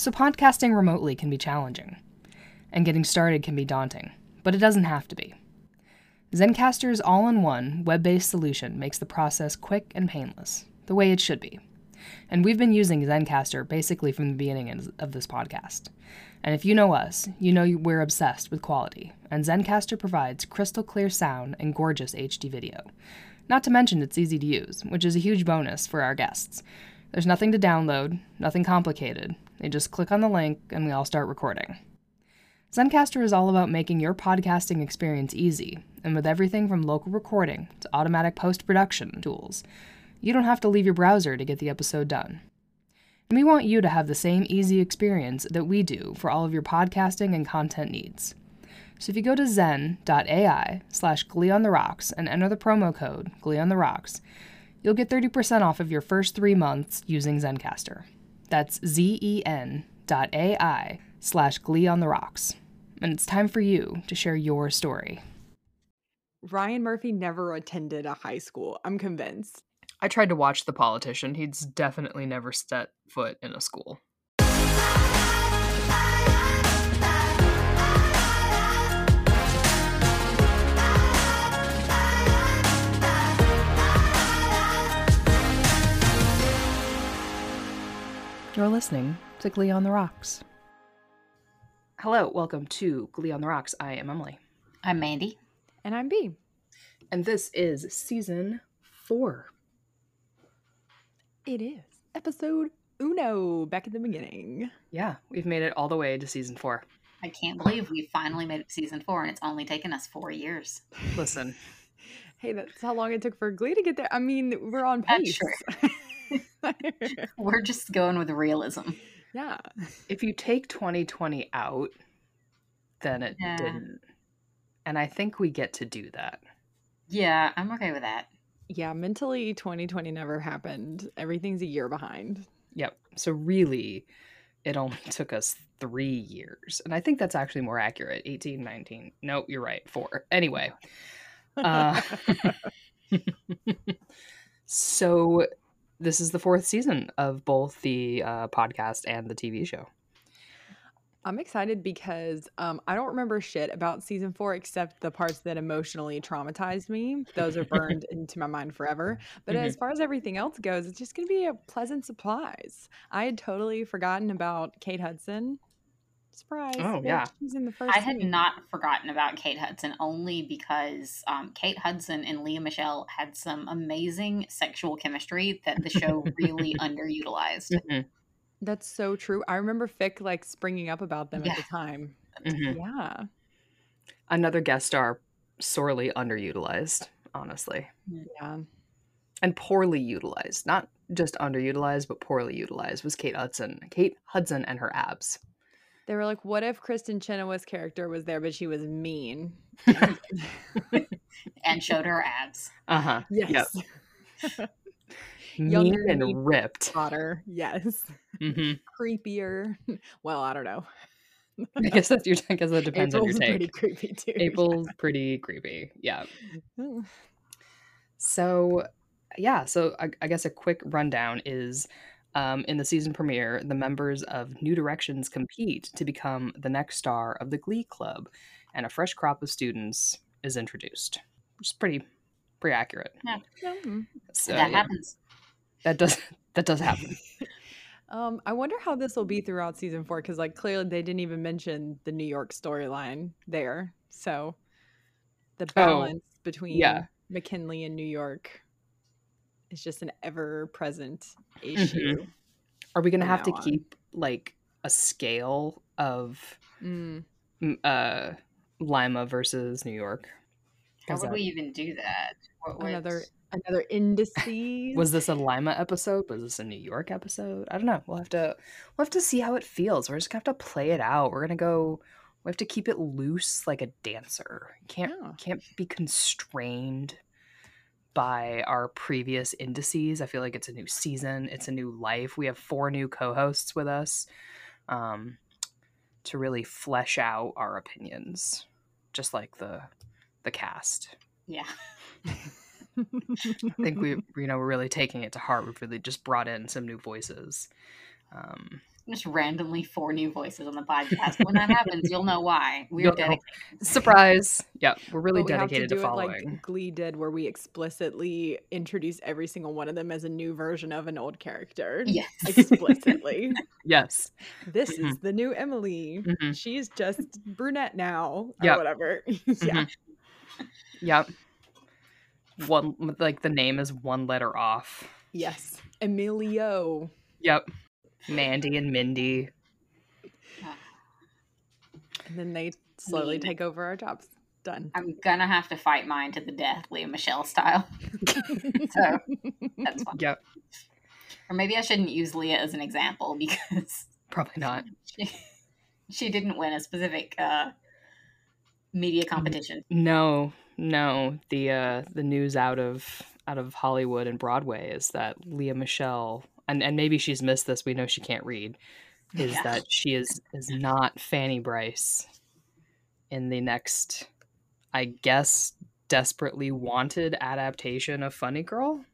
So, podcasting remotely can be challenging, and getting started can be daunting, but it doesn't have to be. Zencastr's all in one, web based solution makes the process quick and painless, the way it should be. And we've been using Zencastr basically from the beginning of this podcast. And if you know us, you know we're obsessed with quality, and Zencastr provides crystal clear sound and gorgeous HD video. Not to mention it's easy to use, which is a huge bonus for our guests. There's nothing to download, nothing complicated. They just click on the link and we all start recording. Zencastr is all about making your podcasting experience easy, and with everything from local recording to automatic post production tools, you don't have to leave your browser to get the episode done. And we want you to have the same easy experience that we do for all of your podcasting and content needs. So if you go to zen.ai slash glee on the rocks and enter the promo code glee on the rocks, you'll get 30% off of your first three months using Zencastr. That's zen dot ai slash glee on the rocks. And it's time for you to share your story. Ryan Murphy never attended a high school. I'm convinced. I tried to watch The Politician. He's definitely never set foot in a school. You're listening to Glee on the Rocks. Hello, welcome to Glee on the Rocks. I am Emily. I'm Mandy. And I'm B. And this is season four. It is episode uno, back at the beginning. Yeah, we've made it all the way to season four. I can't believe we finally made it to season four and it's only taken us four years. Listen. hey, that's how long it took for Glee to get there. I mean, we're on pace. We're just going with realism. Yeah. If you take 2020 out, then it yeah. didn't. And I think we get to do that. Yeah, I'm okay with that. Yeah, mentally 2020 never happened. Everything's a year behind. Yep. So really it only took us 3 years. And I think that's actually more accurate. 18, 19. No, you're right. 4. Anyway. Uh so this is the fourth season of both the uh, podcast and the TV show. I'm excited because um, I don't remember shit about season four except the parts that emotionally traumatized me. Those are burned into my mind forever. But mm-hmm. as far as everything else goes, it's just going to be a pleasant surprise. I had totally forgotten about Kate Hudson Surprise. Oh, yeah. She's in the first. I had not forgotten about Kate Hudson only because um, Kate Hudson and Lea Michele had some amazing sexual chemistry that the show really underutilized. Mm-hmm. That's so true. I remember Fic like springing up about them yeah. at the time. Mm-hmm. Yeah. Another guest star sorely underutilized, honestly. Yeah. And poorly utilized. Not just underutilized, but poorly utilized was Kate Hudson. Kate Hudson and her abs. They were like, "What if Kristin Chenoweth's character was there, but she was mean and showed her abs?" Uh huh. Yes. Yep. mean and ripped. Hotter. Yes. Mm-hmm. Creepier. Well, I don't know. I guess that's your. I guess that depends April's on your take. Pretty creepy too. April's yeah. pretty creepy. Yeah. so, yeah. So I, I guess a quick rundown is um, in the season premiere, the members of New Directions compete to become the next star of the Glee Club, and a fresh crop of students is introduced, which is pretty pretty accurate. Yeah, mm-hmm. so, that yeah, happens. That does that does happen. um, I wonder how this will be throughout season four because, like, clearly they didn't even mention the New York storyline there. So the oh, balance oh, between yeah. McKinley and New York is just an ever present issue. Mm-hmm. Are we going to have to on. keep like a scale of mm. uh, Lima versus New York? How would that... we even do that? What another another indices? Was this a Lima episode? Was this a New York episode? I don't know. We'll have to we'll have to see how it feels. We're just gonna have to play it out. We're gonna go. We have to keep it loose like a dancer. can't yeah. can't be constrained by our previous indices. I feel like it's a new season, it's a new life. We have four new co-hosts with us um, to really flesh out our opinions, just like the the cast. Yeah. I think we, you know, we're really taking it to heart. We've really just brought in some new voices. Um, Just randomly four new voices on the podcast. When that happens, you'll know why. We're You'll know. dedicated. Surprise! Yeah, we're really But we have dedicated to to, do it following. like Glee did, where we explicitly introduce every single one of them as a new version of an old character. Yes. Explicitly. Yes. this Mhm. is the new Emily. Mhm. She's just brunette now, or Yep. whatever. yeah. Mhm. Yep. One like the name is one letter off. Yes. Emilio. Yep. Mandy and Mindy. And then they slowly mean- take over our jobs. Done. I'm gonna have to fight mine to the death, Lea Michele style. so that's fine. Yep. Or maybe I shouldn't use Lea as an example because Probably not. she, she didn't win a specific uh, media competition. No, no. The uh the news out of out of Hollywood and Broadway is that Lea Michele and, and maybe she's missed this, we know she can't read, is Yeah. that she is is not Fanny Brice in the next I guess desperately wanted adaptation of Funny Girl.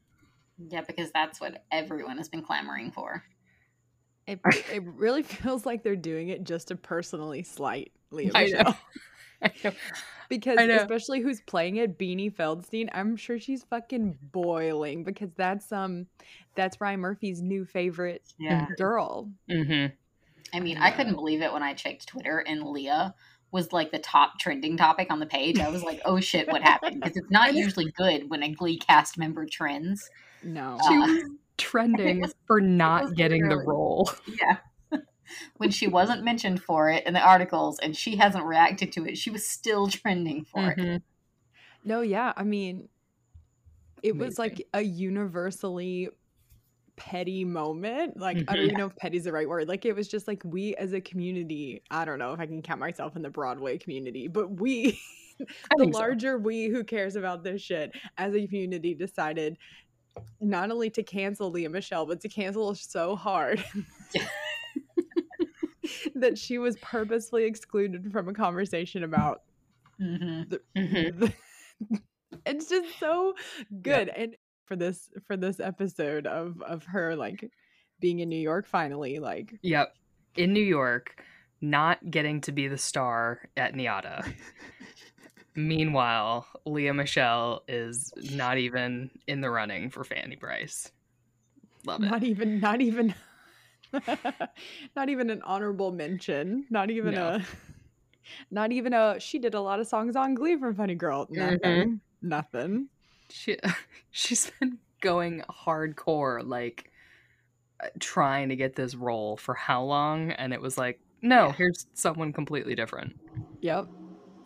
Yeah, because that's what everyone has been clamoring for. It, it really feels like they're doing it just to personally slight Lea I know. Michele. I know. Because especially who's playing it, Beanie Feldstein, I'm sure she's fucking boiling because that's um that's Ryan Murphy's new favorite Yeah. girl. Mm-hmm. I mean, I couldn't believe it when I checked Twitter and Lea was like the top trending topic on the page. I was like, oh shit, what happened? Because it's not usually good when a Glee cast member trends. No. She Uh, was trending for not getting the role. Yeah. When she wasn't mentioned for it in the articles and she hasn't reacted to it, she was still trending for it. Mhm. No, yeah. I mean it was like a universally petty moment. Like I don't even know if petty's the right word. Like it was just like we as a community, I don't know if I can count myself in the Broadway community, but we the think so. larger we who cares about this shit as a community decided not only to cancel Lea Michele, but to cancel so hard Yeah. that she was purposely excluded from a conversation about hmm the, Mhm. the- it's just so good and for this for this episode of of her like being in New York finally like Yep. In New York, not getting to be the star at NYADA. Meanwhile, Lea Michele is not even in the running for Fanny Brice. Love it. not even not even not even an honorable mention not even No. a not even a she did a lot of songs on glee from funny girl nothing Mhm. nothing She she's been going hardcore, like uh, trying to get this role for how long? And it was like, no, Yeah. here's someone completely different. yep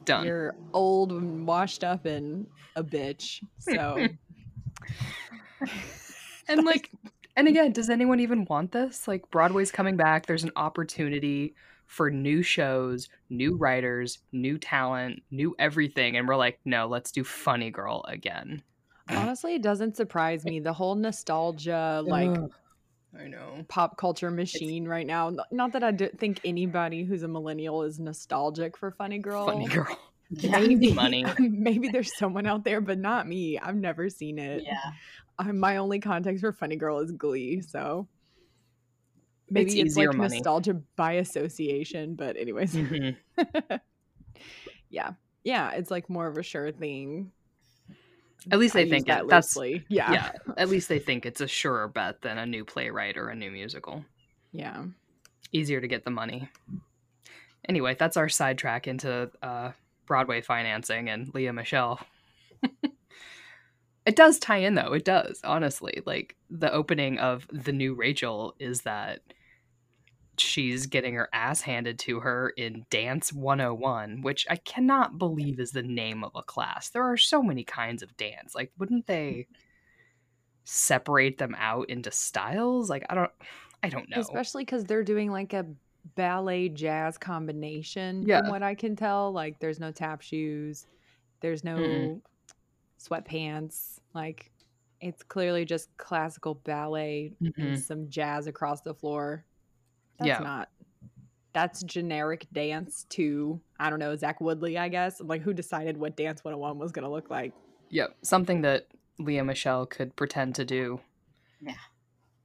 Done. you're old and washed up and a bitch so and like and again does anyone even want this? Like broadway's coming back. There's an opportunity for new shows new writers new talent new everything. And we're like no let's do funny girl again. Honestly it doesn't surprise me. The whole nostalgia like Ugh. i know. pop culture machine right now. Not that i do think anybody who's a millennial is nostalgic for funny girl funny girl. Yeah. maybe. Money. maybe there's someone out there but not me. I've never seen it. Yeah. I, my only context for funny girl is glee so. Maybe it's, easier like money. nostalgia by association but anyways. Mhm. yeah. Yeah it's like more of a sure thing. At least I they use think that it that's yeah. yeah at least they think it's a surer bet than a new playwright or a new musical. Yeah. Easier to get the money. Anyway, that's our sidetrack into uh, Broadway financing and Lea Michele. it does tie in, though. It does, honestly. Like the opening of the new Rachel is that she's getting her ass handed to her in Dance 101, which I cannot believe is the name of a class. There are so many kinds of dance. Like, wouldn't they separate them out into styles? Like, I don't. I don't know. especially because they're doing like a ballet jazz combination Yeah. from what i can tell like there's no tap shoes there's no Mm-mm. Sweatpants like it's clearly just classical ballet Mhm. and some jazz across the floor that's Yeah. not that's generic dance to i don't know zach woodlee i guess like who decided what dance 101 was going to look like Yep, something that Lea Michele could pretend to do. Yeah.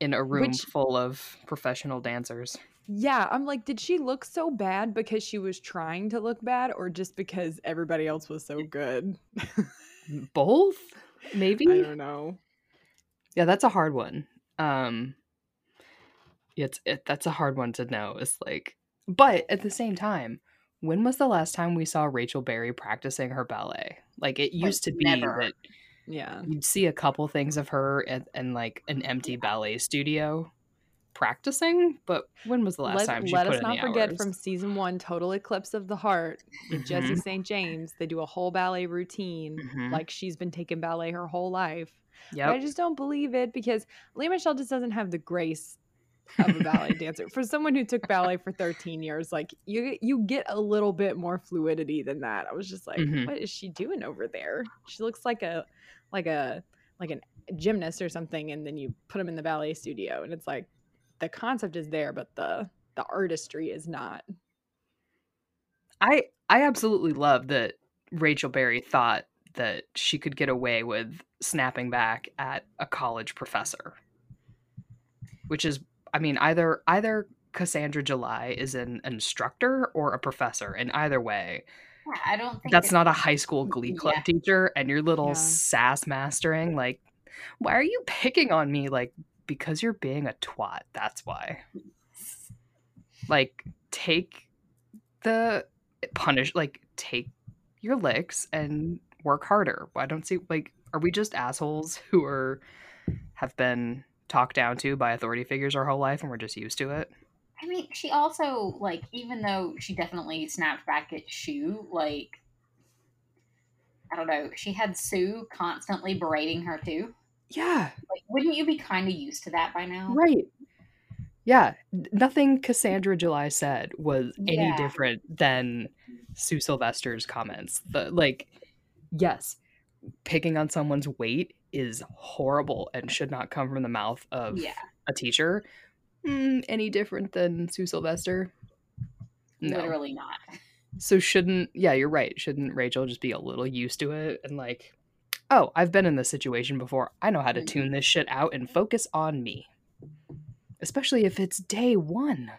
In a room Which- full of professional dancers. Yeah, I'm like, did she look so bad because she was trying to look bad or just because everybody else was so good? Both, maybe. I don't know. Yeah, that's a hard one. Um, it's it, that's a hard one to know. It's like, but at the same time, when was the last time we saw Rachel Berry practicing her ballet? Like it used to be never. that Yeah. you'd see a couple things of her in like an empty ballet studio practicing. But when was the last Let, time she let put us not forget hours? from season one, Total Eclipse of the Heart, with Jesse Mhm, St. James. They do a whole ballet routine mhm. like she's been taking ballet her whole life. Yep. I just don't believe it because Lea Michele just doesn't have the grace of a ballet dancer. For someone who took ballet for 13 years, like you you get a little bit more fluidity than that. I was just like, Mhm. what is she doing over there? She looks like a like a like an gymnast or something and then you put them in the ballet studio and it's like the concept is there but the the artistry is not. I I absolutely love that Rachel Berry thought that she could get away with snapping back at a college professor. Which is I mean either either Cassandra July is an instructor or a professor and either way Yeah, I don't think that's not a high school glee club Yeah. teacher and your little Yeah. sass mastering like why are you picking on me like because you're being a twat that's why. Like take the punish like take your licks and work harder. I don't see like are we just assholes who are have been talked down to by authority figures our whole life and we're just used to it? I mean, she also like even though she definitely snapped back at Schue, like I don't know, she had Sue constantly berating her too. Yeah Like, wouldn't you be kind of used to that by now? right yeah nothing cassandra july said was any Yeah. different than sue sylvester's comments the like yes picking on someone's weight is horrible and should not come from the mouth of Yeah, a teacher mm, any different than Sue Sylvester? No. literally not. So shouldn't yeah, you're right. Shouldn't Rachel just be a little used to it and like, oh, I've been in this situation before. I know how to tune mm-hmm. this shit out and focus on me. Especially if it's day one.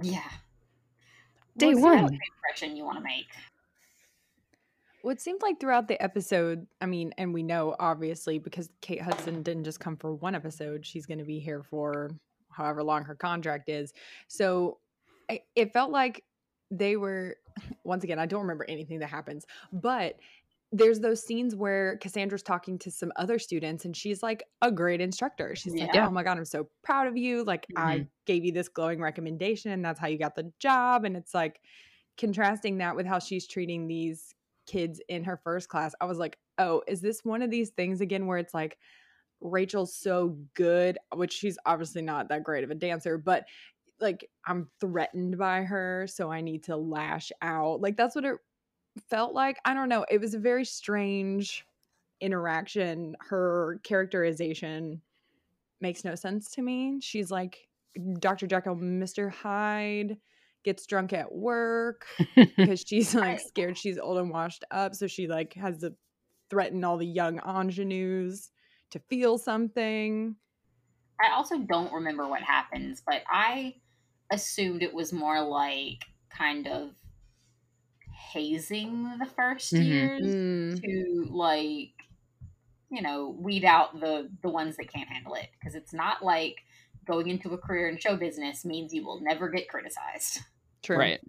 Yeah. Day Well, one. The impression you want to make. What seemed like throughout the episode, I mean, and we know obviously because Kate Hudson didn't just come for one episode, she's going to be here for however long her contract is. So it felt like they were, once again, I don't remember anything that happens, but there's those scenes where Cassandra's talking to some other students and she's like a great instructor. She's like, oh my God, I'm so proud of you. Like, I Mhm. gave you this glowing recommendation and that's how you got the job. And it's like contrasting that with how she's treating these kids in her first class. I was like, oh, is this one of these things again where it's like Rachel's so good, which she's obviously not that great of a dancer, but like I'm threatened by her, so I need to lash out. Like that's what it felt like. I don't know. It was a very strange interaction. Her characterization makes no sense to me. She's like Dr. Jekyll, Mr. Hyde gets drunk at work because she's like scared she's old and washed up. So she like has to threaten all the young ingenues to feel something. I also don't remember what happens, but I assumed it was more like kind of hazing the 1st Mhm. years Mm. to like you know weed out the the ones that can't handle it because it's not like going into a career in show business means you will never get criticized. True. Right.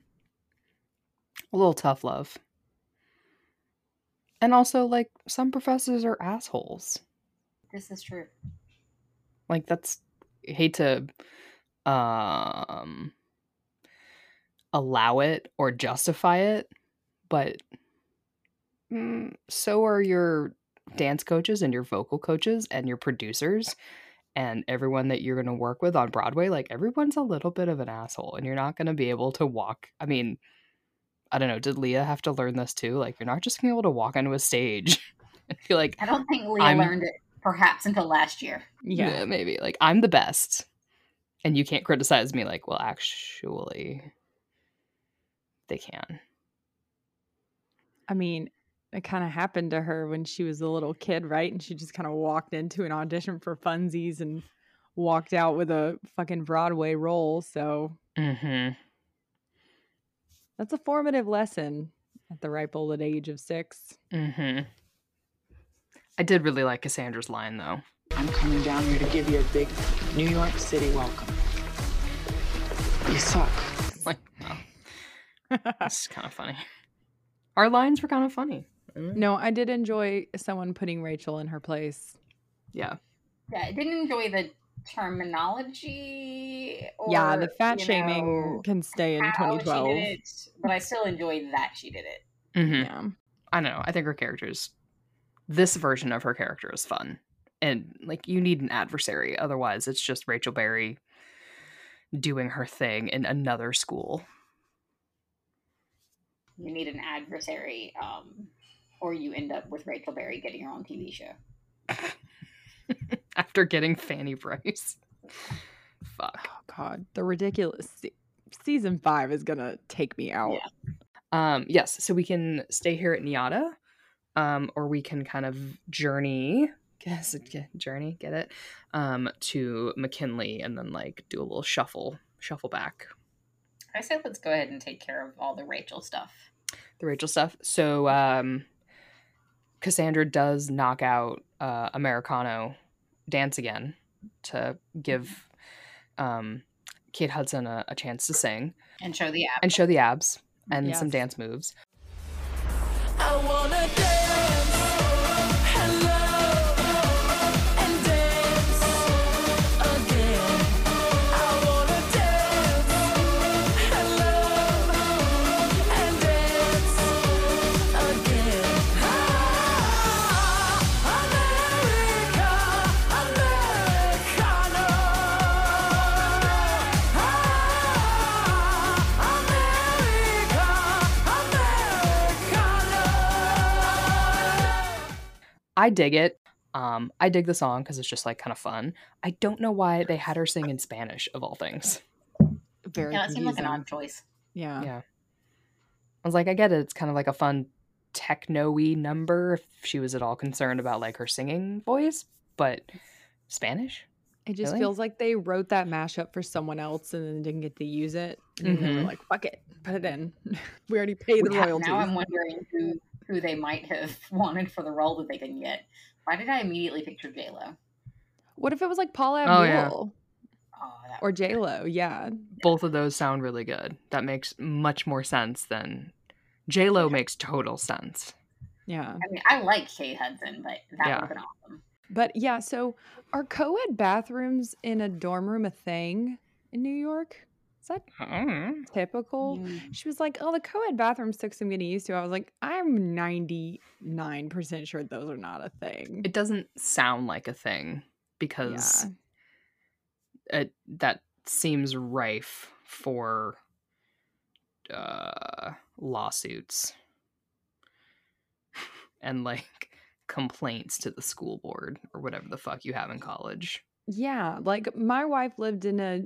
A little tough love. And also like some professors are assholes. This is true. like that's I hate to um allow it or justify it but mm, so are your dance coaches and your vocal coaches and your producers and everyone that you're going to work with on Broadway like everyone's a little bit of an asshole and you're not going to be able to walk I mean I don't know did Lea have to learn this too like you're not just going to be able to walk onto a stage I feel like I don't think Lea I'm- learned it perhaps until last year. Yeah. yeah, maybe. Like I'm the best. And you can't criticize me like, well, actually they can. I mean, it kind of happened to her when she was a little kid, right? And she just kind of walked into an audition for funsies and walked out with a fucking Broadway role. So Mm-hmm. That's a formative lesson at the ripe old age of six. Mm-hmm. I did really like Cassandra's line though. I'm coming down here to give you a big New York City welcome. You suck. Like, oh, that's kind of funny. Our lines were kind of funny. Mm, No, I did enjoy someone putting Rachel in her place. Yeah. Yeah, I didn't enjoy the terminology. Or, yeah, the fat shaming know, can stay in how 2012. it, but I still enjoyed that she did it. Mm-hmm. Yeah. I don't know. I think her character's this version of her character is fun. And like you need an adversary. Otherwise it's just Rachel Berry doing her thing in another school. You need an adversary, um, or you end up with Rachel Berry getting her own TV show. After getting Fanny Brice. Fuck. Oh God, the ridiculous se- season five is gonna take me out. Yeah. Um, yes, so we can stay here at NYADA, um, or we can kind of journey, guess get, journey, get it, um, to McKinley, and then like do a little shuffle, shuffle back I said let's go ahead and take care of all the Rachel stuff. The Rachel stuff. So, um, Cassandra does knock out uh, Americano dance again to give um, Kate Hudson a, a chance to sing And show the app. and show the abs and some dance moves. I dig it. Um, I dig the song because it's just like kind of fun. I don't know why they had her sing in Spanish of all things. Very yeah, that seemed like an odd choice. Yeah. Yeah. I was like, I get it. It's kind of like a fun techno-y number if she was at all concerned about like her singing voice, but Spanish? It just Really? feels like they wrote that mashup for someone else and then didn't get to use it. And then they were Mhm. like, fuck it, put it in. we already paid the Yeah, royalties. now I'm wondering who who they might have wanted for the role that they didn't get. Why did I immediately picture J Lo? What if it was like Paula Abdul Oh, yeah. Oh, or J Lo? Yeah. Both of those sound really good. That makes much more sense than J Lo makes total sense. Yeah. I mean, I like Kate Hudson, but that Yeah. would have been awesome. But yeah, so are co ed bathrooms in a dorm room a thing in New York? Is that Mm. typical? Mm. She was like, Oh, the co ed bathrooms took some getting used to. I was like, I'm 99% sure those are not a thing. It doesn't sound like a thing because Yeah. it, that seems rife for uh, lawsuits and like complaints to the school board or whatever the fuck you have in college. Yeah, like my wife lived in a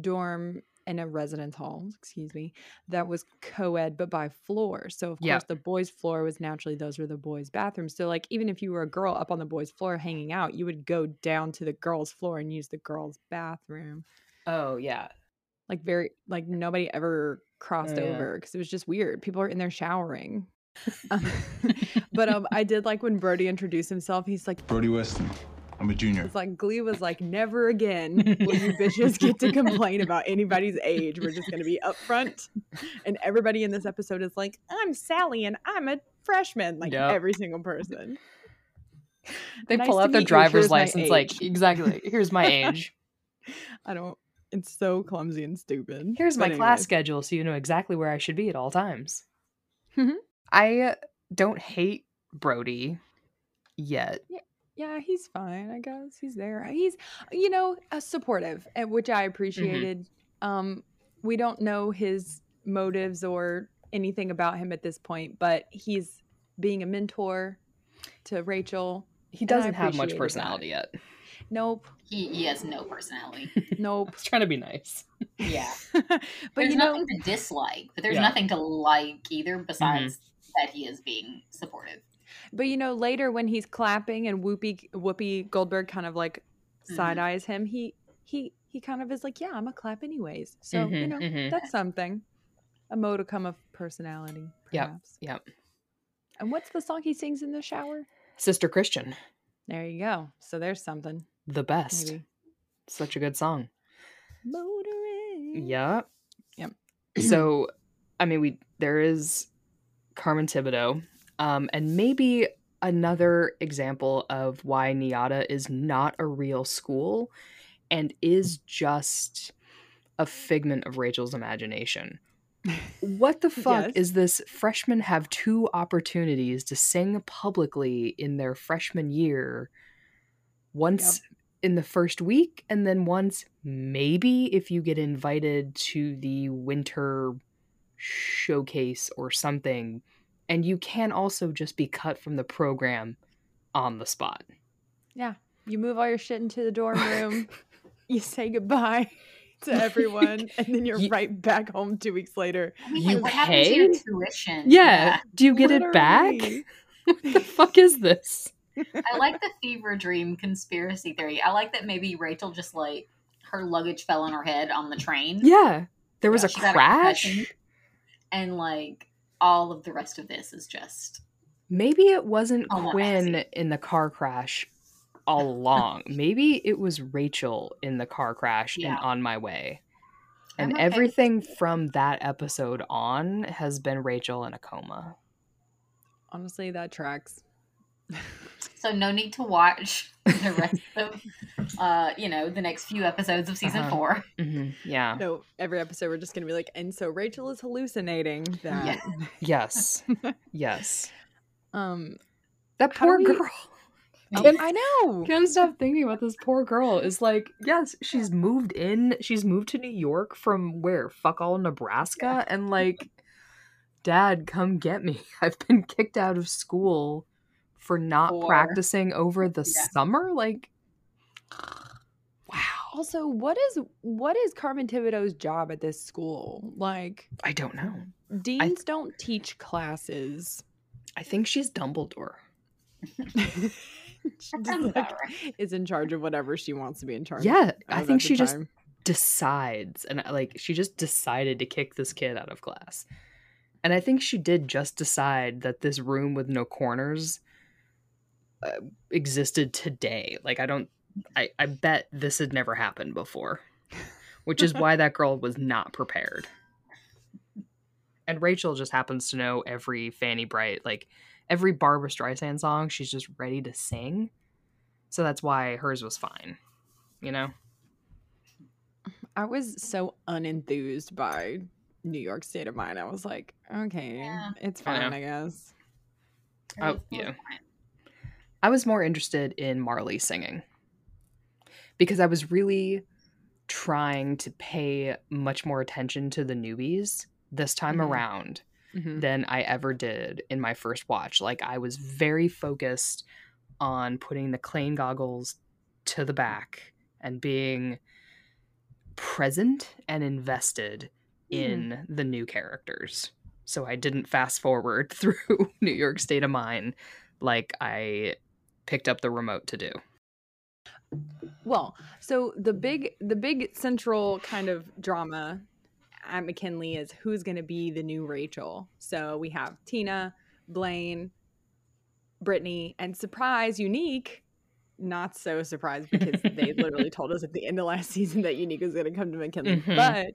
dorm in a residence hall, excuse me, that was co-ed but by floor. So of Yeah. course the boys' floor was naturally those were the boys' bathrooms. So like even if you were a girl up on the boys' floor hanging out, you would go down to the girls' floor and use the girls' bathroom. Oh yeah. Like very like nobody ever crossed Oh, yeah. over because it was just weird. People are in there showering. Um, but um I did like when Brody introduced himself, he's like Brody Weston. I'm a junior. It's like Glee was like, never again will you bitches get to complain about anybody's age. We're just gonna be upfront. And everybody in this episode is like, I'm Sally and I'm a freshman. Like Yep. every single person. They Nice pull out their driver's license like exactly. Here's my age. I don't it's so clumsy and stupid. Here's my But class schedule so you know exactly where I should be at all times. Mhm. I don't hate Brody yet. Yeah, he's fine, I guess. He's there. He's you know, uh, supportive, which I appreciated. Um we don't know his motives or anything about him at this point, but he's being a mentor to Rachel. He doesn't have much appreciated that. personality yet. Nope. He, he has no personality. Nope. He's trying to be nice. Yeah. but there's you know, nothing to dislike, but there's Yeah. nothing to like either besides that he is being supportive. But you know, later when he's clapping and Whoopi Whoopi Goldberg kind of like Mhm. side eyes him, he he he kind of is like, yeah, I'm a clap anyways. So you Mhm, know, mhm. that's something. A modicum of personality, Yep. perhaps. Yep. And what's the song he sings in the shower? Sister Christian, There you go. So there's something. the best. Maybe. Such a good song. Motoring. Yeah. Yep. so, I mean, we there is Carmen Tibideaux, um, and maybe another example of why NYADA is not a real school and is just a figment of Rachel's imagination. What the fuck Yes. is this? Freshmen have two opportunities to sing publicly in their freshman year. Once in the first week, and then once maybe if you get invited to the winter showcase or something. And you can also just be cut from the program on the spot. Yeah. You move all your shit into the dorm room. you say goodbye to everyone, and then you're Ye- right back home two weeks later. I mean, You like, what happened to your tuition? Yeah. Do you get it back? What the fuck is this? I like the fever dream conspiracy theory. I like that maybe Rachel just like her luggage fell on her head on the train. Yeah. There was Yeah, a she got a crash. And like all of the rest of this is just Maybe it wasn't Quinn in the car crash all along. Maybe it was Rachel in the car crash Yeah. and on my way. And okay everything from that episode on has been Rachel in a coma. Honestly, that tracks. So no need to watch the rest of uh, you know, the next few episodes of season Uh-huh. four. hmm Yeah. No, every episode we're just gonna be like, and so Rachel is hallucinating that. Yes. yes. Um, That poor we- girl. Oh, Can't- I know. Can't stop thinking about this poor girl. Is like, yes, she's moved in. She's moved to New York from where? Fuck all Nebraska. And like, Dad, come get me. I've been kicked out of school for not For- practicing over the Yeah. summer. Like, wow. Also, what is what is Carmen Tibideaux's job at this school? Like, I don't know. deans don't teach classes. I think she's Dumbledore. she just like, right. is in charge of whatever she wants to be in charge. Yeah, I think she just decides and like she just decided to kick this kid out of class and i think she did just decide that this room with no corners existed today like i don't I, I bet this had never happened before which is why that girl was not prepared and rachel just happens to know every fanny brice like every barbara streisand song she's just ready to sing so that's why hers was fine you know I was so unenthused by New York State of Mind. I was like, okay, Yeah. it's oh, fine, I guess. Oh, yeah. fine. I was more interested in Marley singing because I was really trying to pay much more attention to the newbies this time Mhm. around Mhm. than I ever did in my first watch. Like I was very focused on putting the Klaine goggles to the back and being present and invested in the new characters. So I didn't fast forward through New York State of Mind like I picked up the remote to do. Well, so the big the big central kind of drama at McKinley is who's going to be the new Rachel. So we have Tina, Blaine, Brittany, and surprise, Unique. Not so surprised because they literally told us at the end of last season that Unique was going to come to McKinley. Mhm. But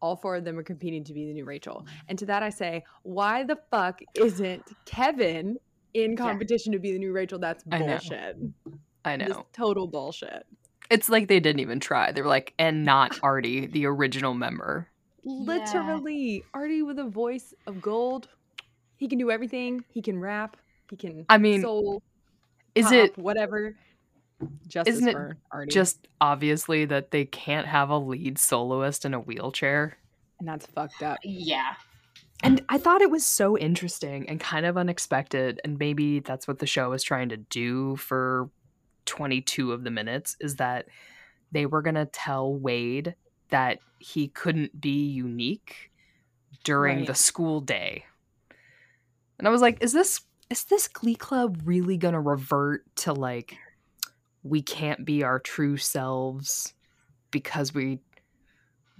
all four of them are competing to be the new Rachel. And to that I say, why the fuck isn't Kevin in competition to be the new Rachel? That's I know. bullshit. I Just know. total bullshit. It's like they didn't even try. They were like, and not Artie, the original member. Literally, Artie with a voice of gold. He can do everything. He can rap. He can. I mean, soul, Is pop, it whatever? Justice Isn't it Artie. just obviously that they can't have a lead soloist in a wheelchair? and that's fucked up. Yeah. And I thought it was so interesting and kind of unexpected. And maybe that's what the show was trying to do for 22 of the minutes is that they were going to tell Wade that he couldn't be unique during Right. the school day. And I was like, is this is this glee club really going to revert to like we can't be our true selves because we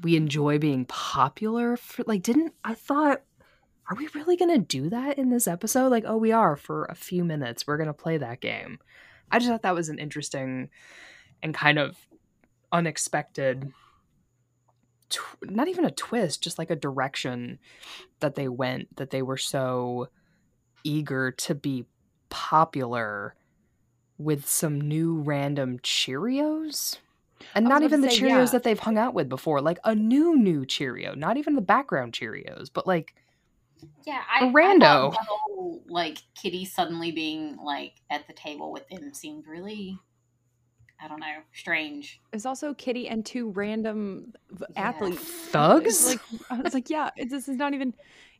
we enjoy being popular for like didn't I thought are we really going to do that in this episode? Like, oh, we are for a few minutes. We're going to play that game. I just thought that was an interesting and kind of unexpected tw- not even a twist, just like a direction that they went that they were so eager to be popular with some new random Cheerios. And not even the say, Cheerios yeah. that they've hung out with before, like a new new Cheerio, not even the background Cheerios, but like Yeah, I, rando. thought the whole like Kitty suddenly being like at the table with them seemed really, I don't know, strange. It's also Kitty and two random v- Yeah. athletes. thugs. It's like I was like, yeah, this is not even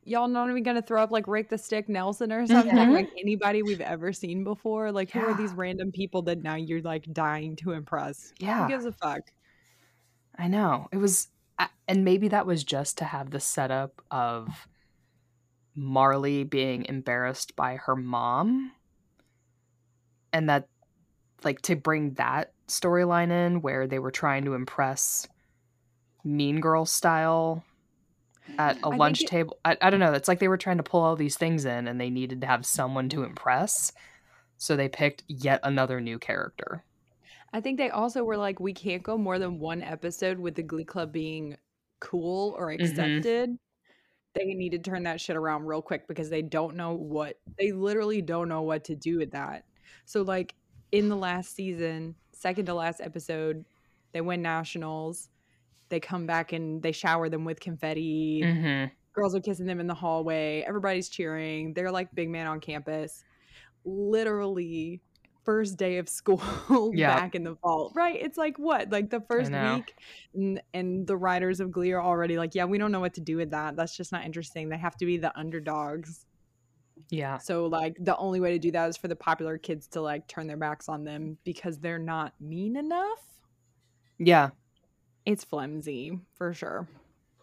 y'all not even gonna throw up like Rick the Stick Nelson or something Mhm. like anybody we've ever seen before. Like who are these random people that now you're like dying to impress? Yeah. Who gives a fuck? I know. It was a- and maybe that was just to have the setup of Marley being embarrassed by her mom and that like to bring that storyline in where they were trying to impress mean girl style at a I lunch it- table. I, I don't know. It's like they were trying to pull all these things in and they needed to have someone to impress. So they picked yet another new character. I think they also were like, we can't go more than one episode with the Glee Club being cool or Mm-hmm. They need to turn that shit around real quick because they don't know what they literally don't know what to do with that. So like in the last season, second to last episode, they win nationals. They come back and they shower them with confetti. Mm-hmm. Girls are kissing them in the hallway. Everybody's cheering. They're like big man on campus. Literally first day of school Yeah. back in the fall. Right? It's like what? Like the first week and, and the writers of Glee are already like, yeah, we don't know what to do with that. That's just not interesting. They have to be the underdogs. Yeah. So like the only way to do that is for the popular kids to like turn their backs on them because they're not mean enough. Yeah. It's flimsy for sure.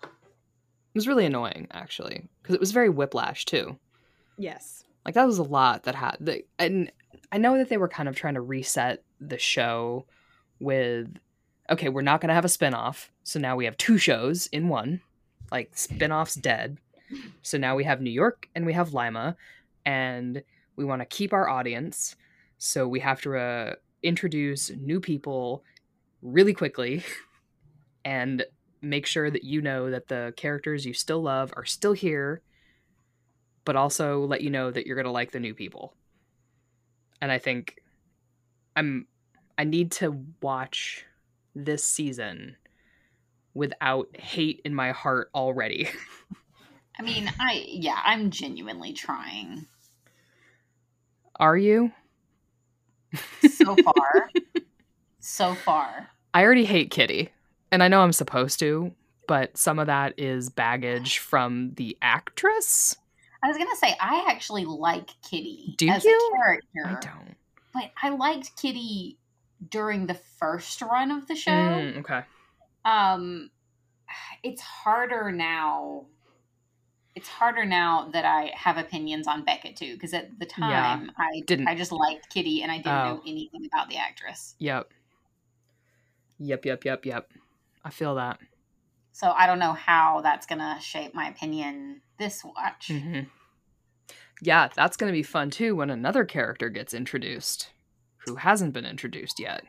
It was really annoying, actually, because it was very whiplash too. Yes. Like that was a lot that had, the, and I know that they were kind of trying to reset the show with, okay, we're not going to have a spinoff, so now we have two shows in one. Like spinoffs dead, so now we have New York and we have Lima, and we want to keep our audience, so we have to uh, introduce new people really quickly, and make sure that you know that the characters you still love are still here, but also let you know that you're going to like the new people. And I think I'm I need to watch this season without hate in my heart already. I mean, I yeah, I'm genuinely trying are you? so far. so far. I already hate Kitty, and I know I'm supposed to, but some of that is baggage from the actress. I was gonna say I actually like Kitty Do as you? a character, I don't. but I liked Kitty during the first run of the show. Mm, okay. Um, it's harder now. It's harder now that I have opinions on Beckett too, because at the Yeah. time I Didn't- I just liked Kitty and I didn't know Oh. anything about the actress. Yep. Yep, yep, yep, yep. I feel that. So I don't know how that's gonna shape my opinion this watch. hmm Yeah, that's going to be fun too when another character gets introduced who hasn't been introduced yet.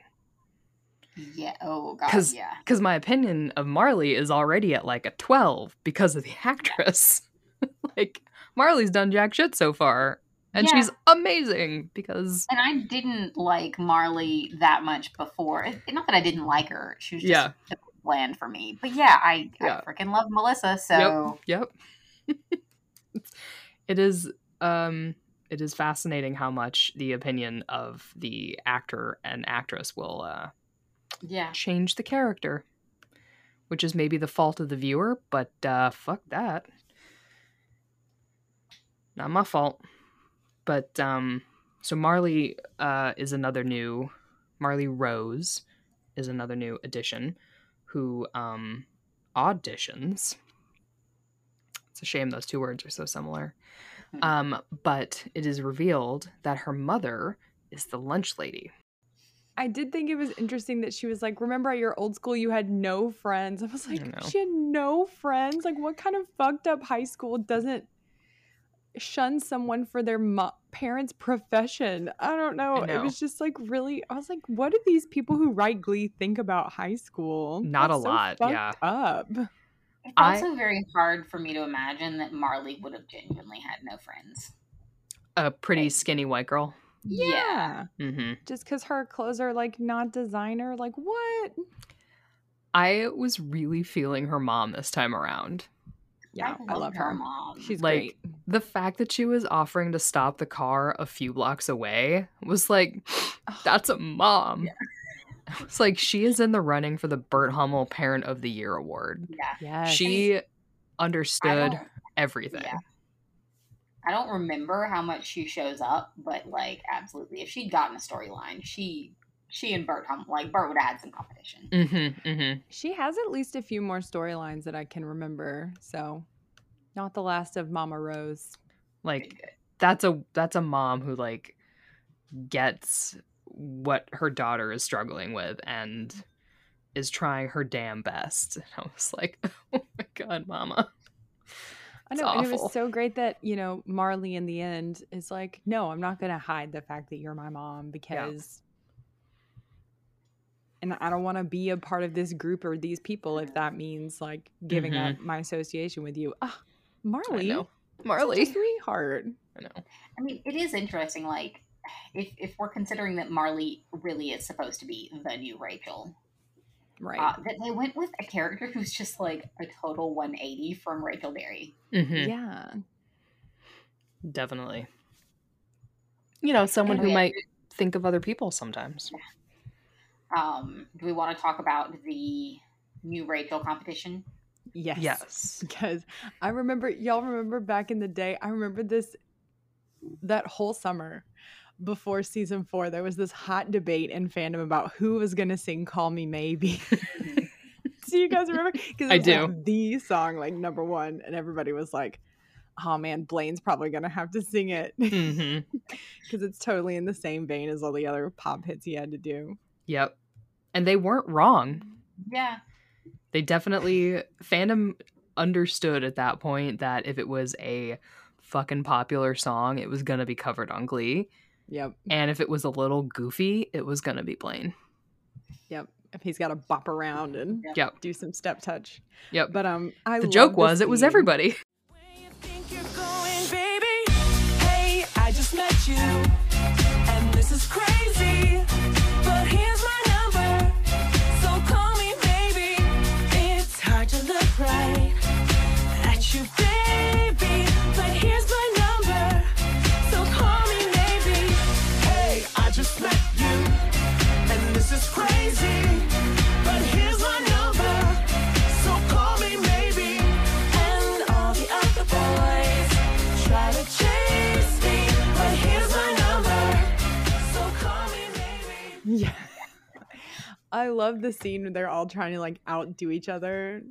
Yeah. Oh god. 'Cause- Yeah. Because my opinion of Marley is already at like a 12 because of the actress. like, Marley's done jack shit so far, and Yeah. she's amazing because. And I didn't like Marley that much before. It- Not that I didn't like her; she was just Yeah. Bland for me. But yeah, I, Yeah. I freaking love Melissa. So Yep. it is um it is fascinating how much the opinion of the actor and actress will uh yeah, change the character, which is maybe the fault of the viewer, but uh, fuck that. Not my fault. But um, so Marley uh, is another new Marley Rose is another new addition who um, auditions. It's a shame those two words are so similar. Mhm. Um, but it is revealed that her mother is the lunch lady I did think it was interesting that she was like, "Remember at your old school, you had no friends." I was like, know. "She had no friends. Like, what kind of fucked up high school doesn't shun someone for their mo- parents' profession?" I don't know. It know. was just like really. I was like, "What do these people who write Glee think about high school?" Not a so lot, yeah. Up. It's I- also very hard for me to imagine that Marley would have genuinely had no friends. A pretty skinny white girl. Yeah. hmm Just because her clothes are like not designer, like what? I was really feeling her mom this time around. Yeah, I, love her. mom. She's Like, great. The fact that she was offering to stop the car a few blocks away was like, that's a mom. It's like she is in the running for the Burt Hummel Parent of the Year award. yeah. Yes. She understood everything. Yeah. I don't remember how much she shows up, but like absolutely, if she'd gotten a storyline, she she and Burt hum like Burt would have had some competition. Mm-hmm, mm-hmm. She has at least a few more storylines that I can remember. So, not the last of Mama Rose. Like that's a that's a mom who like gets what her daughter is struggling with and is trying her damn best. And I was like, oh my god, mama. I know, and it was so great that you know Marley in the end is like, no, I'm not going to hide the fact that you're my mom because, and I don't want to be a part of this group or these people if that means like giving Mhm. up my association with you. Ah, Marley, I know. Marley. sweetheart. I know. I mean, it is interesting. Like, if if we're considering that Marley really is supposed to be the new Rachel, Right. uh, that they went with a character who's just like a total 180 from Rachel Berry. hmm Yeah. Definitely. You know, someone who might think of other people sometimes. Um, do we want to talk about the new Rachel competition? Yes. Yes. because I remember y'all remember back in the day. I remember this that whole summer before season four. There was this hot debate in fandom about who was going to sing "Call Me Maybe." do you guys remember? Because I do. the song like number one, and everybody was like, "Oh man, Blaine's probably going to have to sing it because it's totally in the same vein as all the other pop hits he had to do." Yep. And they weren't wrong. Yeah, They definitely fandom understood at that point that if it was a fucking popular song, it was gonna be covered on Glee. Yep. And if it was a little goofy, it was gonna be Blaine. Yep. If he's got to bop around and Yep. do some step touch. Yep. But um, I the joke was it was everybody. Where you I love the scene where they're all trying to like outdo each other.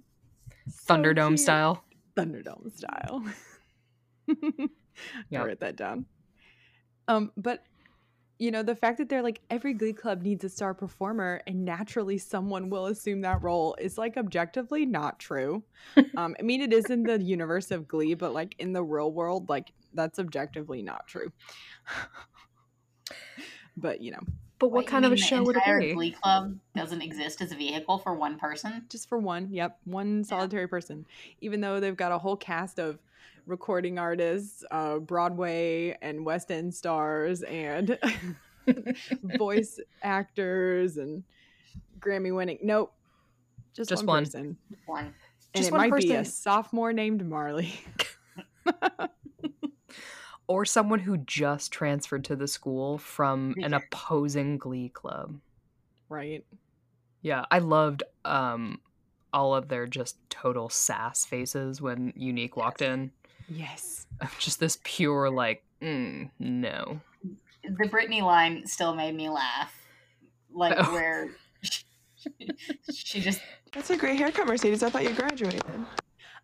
So Thunderdome cute. style. Thunderdome style. Yep. I wrote that down. Um, but you know, the fact that they're like every glee club needs a star performer and naturally someone will assume that role is like objectively not true. um, I mean it is in the universe of glee, but like in the real world, like that's objectively not true. but you know, But what Wait, kind of a show would it entire be? Glee Club doesn't exist as a vehicle for one person. just for one yep one solitary person even though they've got a whole cast of recording artists uh broadway and west end stars and voice actors and grammy winning nope just, Just one, one. person One. and Just it one might be a sophomore named marley Or someone who just transferred to the school from an opposing Glee club. right Yeah, I loved um all of their just total sass faces when Unique walked in. yes Just this pure like, mm, no. The Brittany line still made me laugh. Like Oh. where she, she just That's a great haircut, Mercedes. I thought you graduated.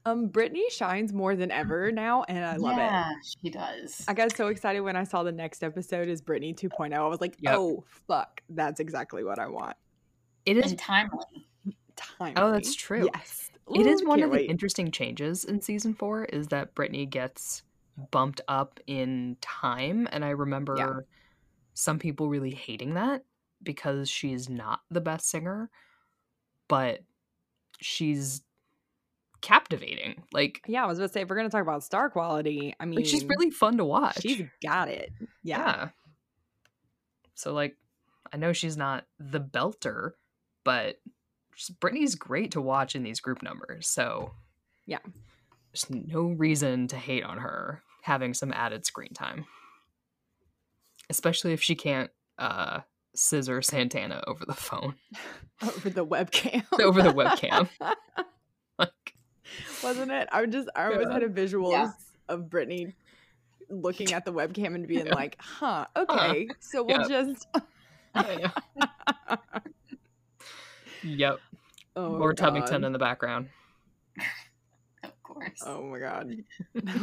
Um, Brittany shines more than ever now, and I love it. yeah, she does. I got so excited when I saw the next episode is Britney 2.0. I was like, Yep. oh fuck, that's exactly what I want. It is and timely. Time. Oh, that's true. Yes. It is Ooh, one of the interesting changes in season four is that Brittany gets bumped up in time. And I remember some people really hating that because she's not the best singer, but she's captivating. Like, Yeah, I was about to say if we're gonna talk about star quality, I mean, like she's really fun to watch. she's got it. Yeah. So like I know she's not the belter, but Brittany's great to watch in these group numbers. So Yeah. There's no reason to hate on her having some added screen time. Especially if she can't uh scissor Santana over the phone. over the webcam. Over the webcam. Like wasn't it? I would just I always Yeah. had a visual Yeah. of Brittany looking at the webcam and being like, huh, okay, so we'll Yep. just Yep. oh, or Tubbington in the background. Of course. Oh my god.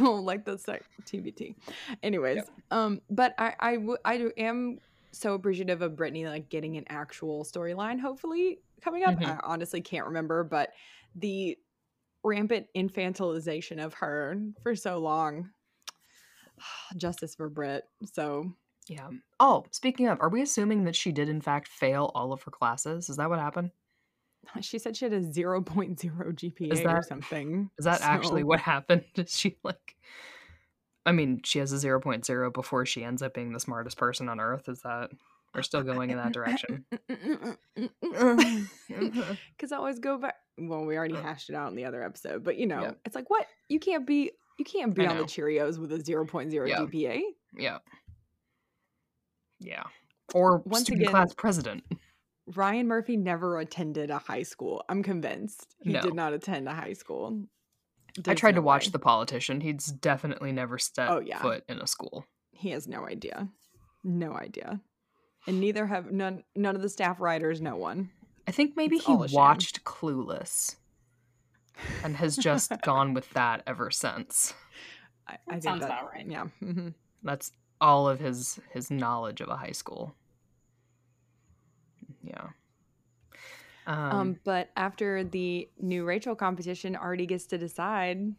oh, like the sec TBT. Anyways, um, but I I w- I do- am so appreciative of Brittany like getting an actual storyline. Hopefully coming up. Mhm. I honestly can't remember, but the rampant infantilization of her for so long. Justice for Brit. So Yeah. Oh, speaking of, are we assuming that she did in fact fail all of her classes? Is that what happened? she said she had a 0.0 GPA or that- something. Is that actually what happened? Is she like I mean, she has a 0.0 before she ends up being the smartest person on earth. Is that we're still going in that direction? Because I always go back. Well, we already uh. hashed it out in the other episode, but you know, it's like what you can't be. You can't be I on the. Cheerios with a 0.0 Yeah. GPA. Yeah. Yeah. Or Once student again- class president. Ryan Murphy never attended a high school. I'm convinced he No. did not attend a high school. I There's tried to watch way. The Politician. He's definitely never stepped Oh, yeah. foot in a school. He has no idea. No idea. And neither have none. None of the staff writers. No one. I think maybe It's he all shame. watched Clueless and has just gone with that ever since. I, I That think sounds that- about right. Yeah. mhm. That's all of his his knowledge of a high school. Yeah. Um, Um, but after the new Rachel competition, Artie gets to decide,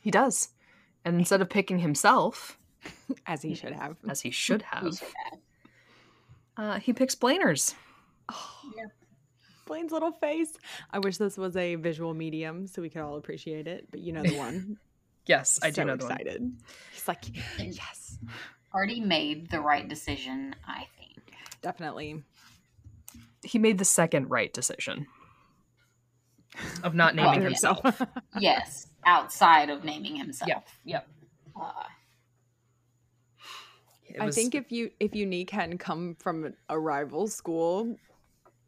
he does. And instead of picking himself, as he should have. as he should We have, should have. uh, he picks Blainers. Blaine's little face. I wish this was a visual medium so we could all appreciate it. But you know the one. Yes, I do so know the one. excited. He's like, yes, Artie made the right decision, I think. definitely. He made the second right decision of not naming Well, yeah. himself. Yes, outside of naming himself. Yep. Yep. Uh, It I think if you if Unique hadn't come from a rival school,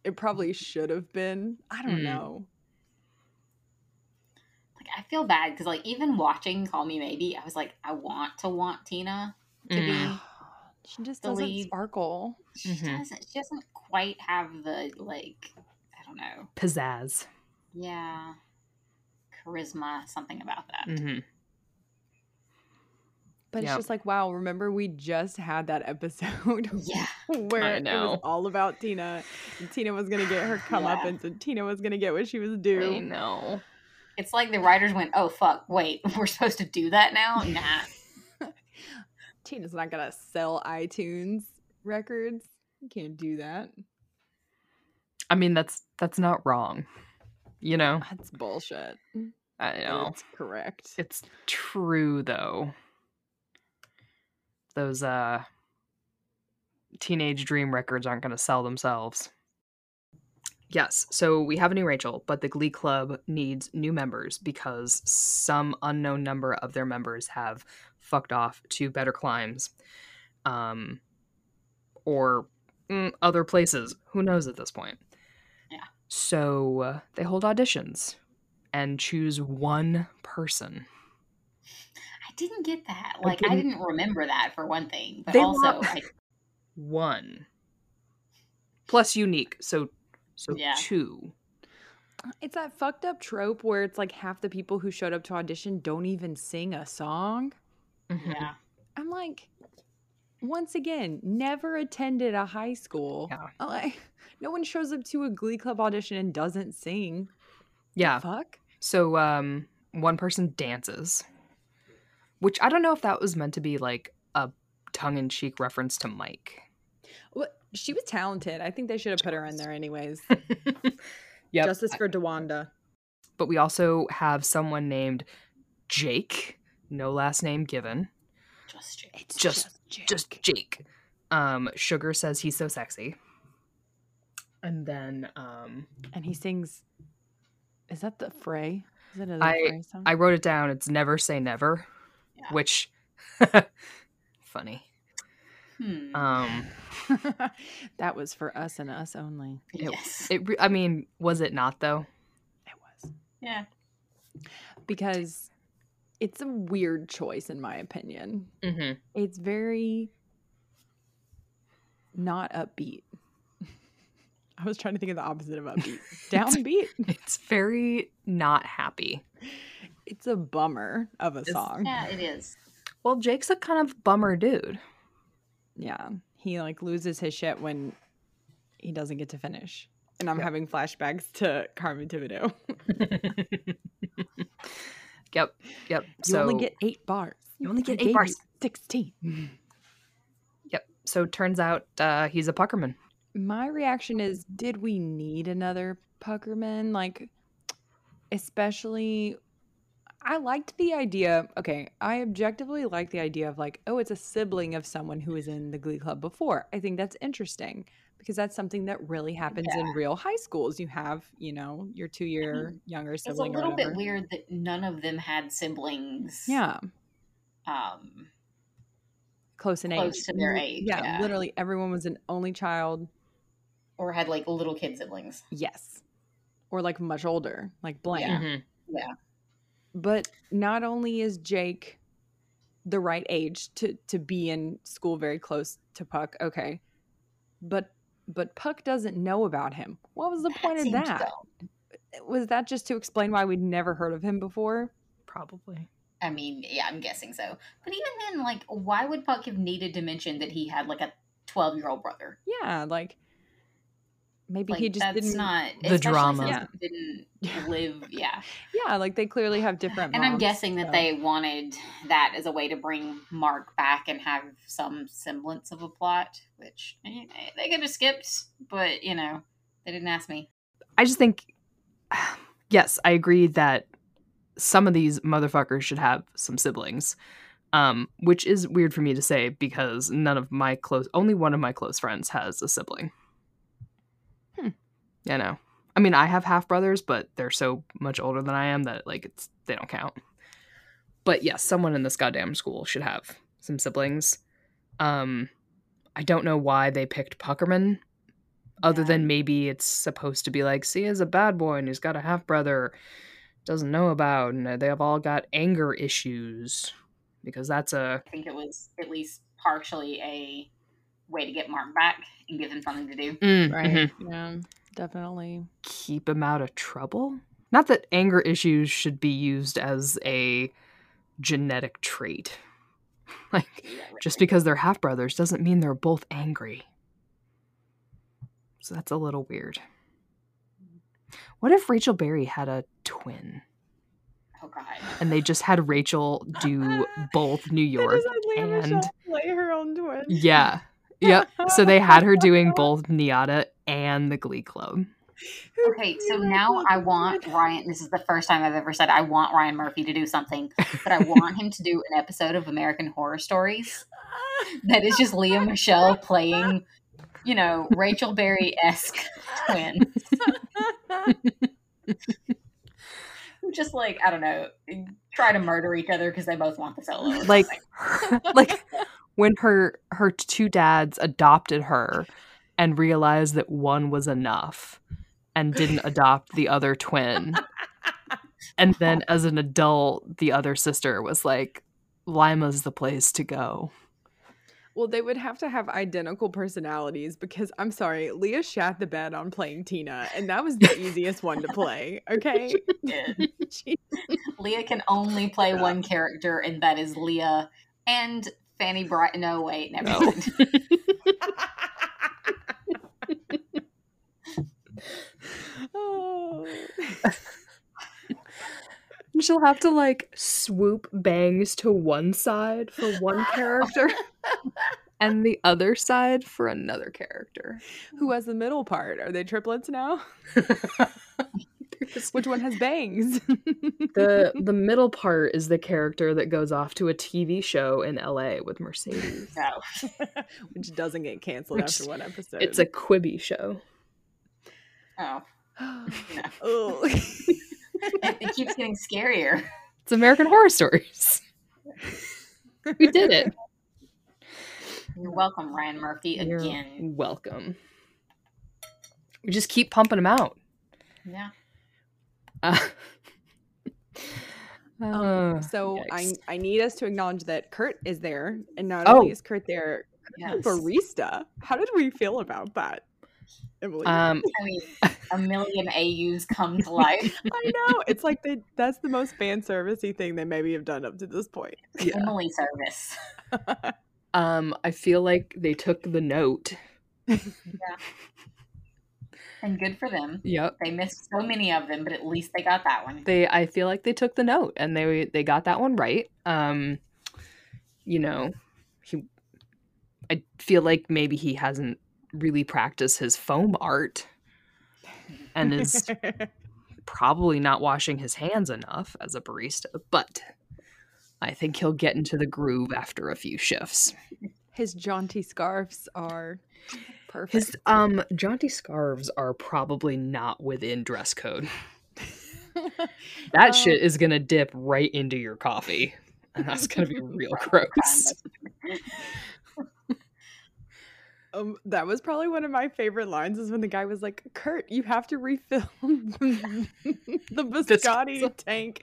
it probably should have been. I don't Mm. know. like I feel bad because like even watching Call Me Maybe, I was like, I want to want Tina to Mm. be. She just doesn't lead. sparkle. She Mhm. doesn't. She doesn't quite have the like. I don't know. pizzazz. Yeah, charisma, something about that. hmm But Yep. it's just like, wow, remember we just had that episode Yeah, where it was all about Tina. And Tina was gonna get her comeuppance and Tina was gonna get what she was doing. I know. it's like the writers went, "Oh fuck, wait, we're supposed to do that now." Nah, Tina's not gonna sell iTunes records. You can't do that. I mean, that's that's not wrong. You know, That's bullshit. I know. It's correct. It's true though. Those uh teenage dream records aren't going to sell themselves. Yes, so we have a new Rachel, but the Glee Club needs new members because some unknown number of their members have fucked off to better climes um or mm, other places. Who knows at this point? Yeah. So uh, they hold auditions and choose one person. I didn't get that. Like, I didn't- didn't remember that for one thing, but They also, want- I, one plus unique so so Yeah. two It's that fucked up trope where it's like half the people who showed up to audition don't even sing a song. Mhm. Yeah. I'm like, once again, never attended a high school. Yeah. Like, no one shows up to a Glee Club audition and doesn't sing. Yeah. Fuck. So um one person dances. Which I don't know if that was meant to be like a tongue-in-cheek reference to Mike. Well, she was talented. I think they should have put her in there anyways. Yep. Justice for Dewanda. But we also have someone named Jake, no last name given. Just Jake. It's Just- Jake. Just Jake. Um Sugar says he's so sexy. And then um and he sings. Is that the fray? Is that a I- fray song? I wrote it down. It's never say never, Yeah. which funny. Hmm. Um that was for us and us only. it- yes. it I mean, was it not though? It was yeah. because it's a weird choice in my opinion. Mhm. It's very not upbeat. I was trying to think of the opposite of upbeat. Downbeat. It's very not happy. It's a bummer of a It's- song. Yeah, it is. Well, Jake's a kind of bummer dude. Yeah. He like loses his shit when he doesn't get to finish. And I'm Yep. having flashbacks to Carmen Tibideaux. yep, yep. You so only get eight bars. You only I get eight gave bars. 16. Yep. So turns out uh, he's a puckerman. My reaction is did we need another Puckerman? Like, especially, I liked the idea. Okay, I objectively like the idea of like, oh, it's a sibling of someone who was in the Glee Club before. I think that's interesting because that's something that really happens in real high schools. You have, you know, your two year younger sibling. It's a sibling. or little bit weird that none of them had siblings. Yeah, Um. close in Close age. to their age, Yeah, yeah. literally everyone was an only child. Or had like little kid siblings. Yes. Or like much older, like Blaine. Yeah. Mhm. Yeah. But not only is Jake the right age to to be in school very close to Puck, okay, but but Puck doesn't know about him. What was the point of that? dumb. Was that just to explain why we'd never heard of him before? Probably. I mean, yeah, I'm guessing so. But even then, like, why would Puck have needed to mention that he had like a 12 year old brother? Yeah, like maybe Like, he just that's didn't. not The drama. since Didn't live, yeah. yeah, like they clearly have different. And I'm moms, guessing that they wanted that as a way to bring Mark back and have some semblance of a plot, which eh, they could have skipped, but you know, they didn't ask me. I just think, yes, I agree that some of these motherfuckers should have some siblings. Um, which is weird for me to say because none of my close, only one of my close friends has a sibling. You know, I mean, I have half brothers, but they're so much older than I am that like it's they don't count. But yes, someone in this goddamn school should have some siblings. Um, I don't know why they picked Puckerman other Yeah. than maybe it's supposed to be like, see, is a bad boy and he's got a half brother doesn't know about, and they have all got anger issues because that's a I think it was at least partially a way to get Mark back and give him something to do. Mm, right. mhm. Yeah, definitely. keep him out of trouble. Not that anger issues should be used as a genetic trait. Like just because they're half brothers doesn't mean they're both angry. So that's a little weird. What if Rachel Berry had a twin Oh God. and they just had Rachel do both New York and play her own twin. yeah. Yep. So they had her doing both NYADA and the Glee Club. Okay, so now I want Ryan. This is the first time I've ever said I want Ryan Murphy to do something, but I want him to do an episode of American Horror Stories that is just Lea Michele playing, you know, Rachel Berry esque twins. Who just like I don't know, try to murder each other because they both want the solo. Like something. like when her her two dads adopted her and realized that one was enough and didn't adopt the other twin. And then as an adult, the other sister was like, Lima's the place to go. Well, they would have to have identical personalities because I'm sorry, Lea shat the bed on playing Tina, and that was the easiest one to play. Okay. Did. She- Lea can only play one character, and that is Lea and Fanny Brice. No, wait, never No. Oh. She'll have to like swoop bangs to one side for one character and the other side for another character. Who has the middle part? Are they triplets now? Which one has bangs? the the middle part is the character that goes off to a TV show in LA with Mercedes. No. Oh. Which doesn't get canceled Which- after one episode. It's a Quibi show. Oh, oh. it, it keeps getting scarier. It's American Horror Stories. We did it. You're welcome, Ryan Murphy, You're again. welcome. We just keep pumping them out. Yeah. Uh, Um, uh, so I. I need us to acknowledge that Kurt is there, and not Oh. only is Kurt there, Yes. barista. How did we feel about that, Emily? um, I mean, a million AUs come to life. I know it's like they that's the most fan servicey thing they maybe have done up to this point. yeah. Emily service. um, I feel like they took the note. Yeah. And good for them. Yep. They missed so many of them, but at least they got that one. They, I feel like they took the note and they they got that one right. Um, you know, he, I feel like maybe he hasn't really practice his foam art, and is probably not washing his hands enough as a barista, but I think he'll get into the groove after a few shifts. His jaunty scarves are perfect. His um jaunty scarves are probably not within dress code. That Um, shit is gonna dip right into your coffee. And that's gonna be real gross. Um, that was probably one of my favorite lines is when the guy was like, Kurt, you have to refill the biscotti tank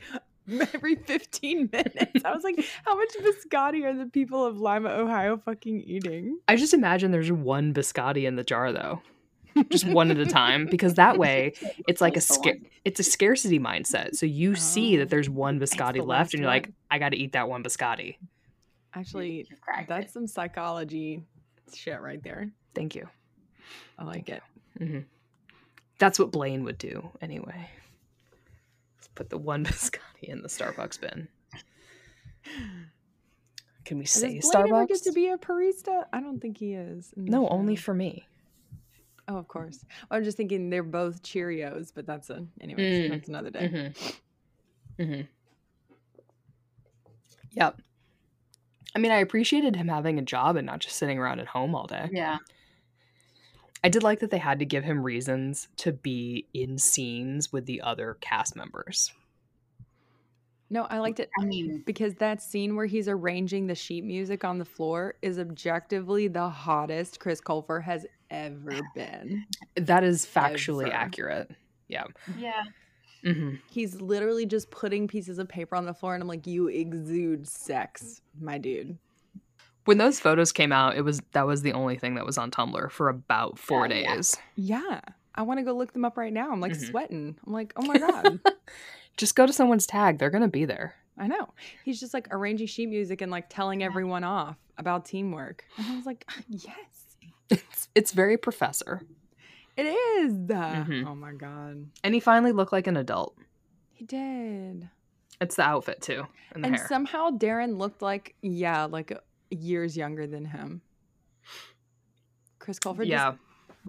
every 15 minutes. I was like, how much biscotti are the people of Lima, Ohio fucking eating? I just imagine there's one biscotti in the jar though. Just one at a time. Because that way it's like a sca- it's a scarcity mindset. So you see Oh. that there's one biscotti the left and you're last like, I gotta eat that one biscotti. Actually, that's it. some psychology shit right there. Thank you. I like it. hmm That's what Blaine would do anyway. Let's put the one biscotti in the Starbucks bin. Can we Does say Blaine ever get Starbucks? to be a barista? I don't think he is. no, only for me. Oh, of course. I'm just thinking they're both Cheerios, but that's a anyways, Mm. that's another day. Mm-hmm. Mm-hmm. Yep. I mean, I appreciated him having a job and not just sitting around at home all day. Yeah. I did like that they had to give him reasons to be in scenes with the other cast members. No, I liked it I mean, because that scene where he's arranging the sheet music on the floor is objectively the hottest Chris Colfer has ever been. That is factually Ever. accurate. Yeah. yeah. Hmm He's literally just putting pieces of paper on the floor, and I'm like, "You exude sex, my dude." When those photos came out, it was that was the only thing that was on Tumblr for about four yeah. days. Yeah, I want to go look them up right now. I'm like Mhm. sweating. I'm like, "Oh my god." Just go to someone's tag; they're gonna be there. I know. He's just like arranging sheet music and like telling everyone off about teamwork. And I was like, yes, It's it's very professor, it is. Mhm. Oh my God. and he finally looked like an adult. He did. It's the outfit too, and the and hair. somehow Darren looked like, yeah, like uh, years younger than him. Chris Colfer yeah. just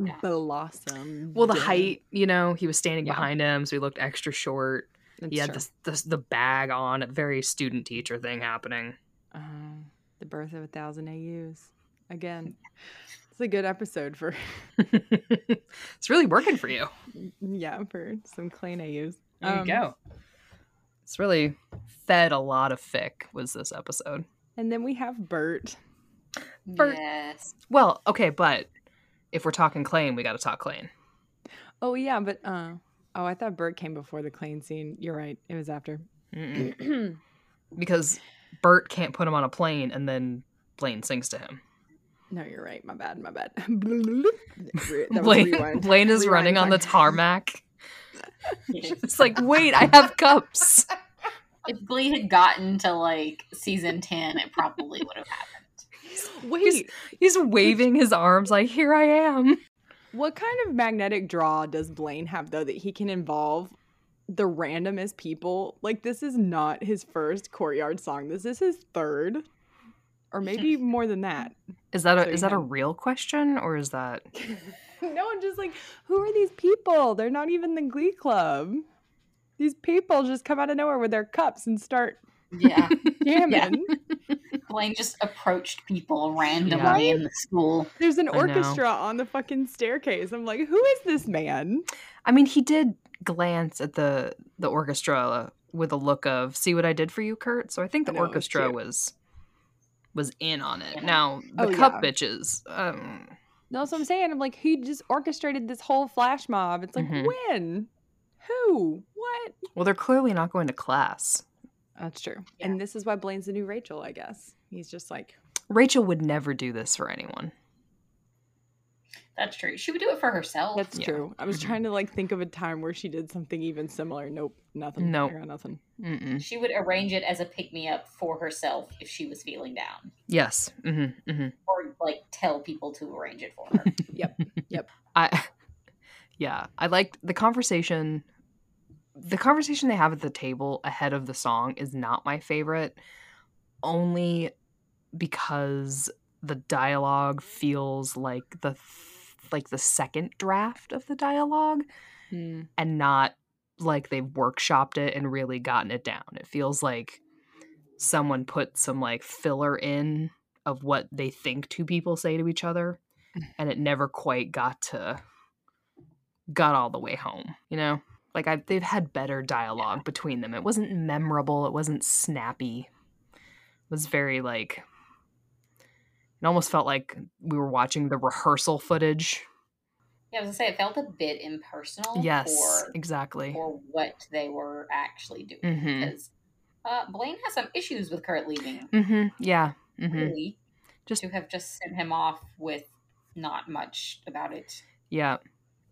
Yeah. blossomed. Well, the height, you know, he was standing Yeah. behind him, so he looked extra short. he had this, this the bag on, a very student teacher thing happening. Uh, the birth of a thousand AUs. Again, it's a good episode for, it's really working for you. yeah, for some Klaine AUs. There Um, you go. It's really fed a lot of fic. Was this episode? And then we have Burt. Burt- Yes. Well, okay, but if we're talking Klaine, we got to talk Klaine. Oh yeah, but uh oh, I thought Burt came before the Klaine scene. You're right. It was after. because Burt can't put him on a plane, and then Blaine sings to him. No, you're right. My bad. My bad. Re- that was Blaine. Blaine is Rewind running on the tarmac. It's like, wait, I have cups. if Glee had gotten to like season 10, it probably would have happened. Wait, He's waving his arms like, here I am. what kind of magnetic draw does Blaine have though that he can involve the randomest people? Like this is not his first courtyard song. This is his third, or maybe more than that. Is that a So is you that a real question or is that no, I'm just like, who are these people? They're not even the Glee Club. These people just come out of nowhere with their cups and start Yeah. jamming. Blaine just approached people randomly in the school. There's an I know. orchestra on the fucking staircase. I'm like, who is this man? I mean, he did glance at the the orchestra with a look of "See what I did for you, Kurt." So I think I the know, it was orchestra was was in on it. Yeah. Now the Oh, cup yeah. bitches. Um, No, that's what I'm saying. I'm like, he just orchestrated this whole flash mob. It's like, Mhm. when? Who? What? well, they're clearly not going to class. That's true. Yeah. And this is why Blaine's the new Rachel, I guess. He's just like, Rachel would never do this for anyone. That's true. She would do it for herself. that's Yeah. true. I was Mhm. trying to like think of a time where she did something even similar. Nope, nothing. Nope. Nothing. Mm-mm. She would arrange it as a pick me up for herself if she was feeling down, Yes. Mm-hmm, mm-hmm. or like tell people to arrange it for her. Yep. Yep. I yeah, I liked the conversation the conversation they have at the table ahead of the song is not my favorite only because the dialogue feels like the like the second draft of the dialogue Hmm. and not like they've workshopped it and really gotten it down. It feels like someone put some like filler in of what they think two people say to each other and it never quite got to got all the way home, you know? Like I they've had better dialogue between them. It wasn't memorable, it wasn't snappy. It was very like it almost felt like we were watching the rehearsal footage. Yeah, I was gonna say it felt a bit impersonal. Yes, for, exactly. for what they were actually doing Mhm. because uh, Blaine has some issues with Kurt leaving. Mhm. Yeah. Mhm. Really, Just- to have just sent him off with not much about it. Yeah.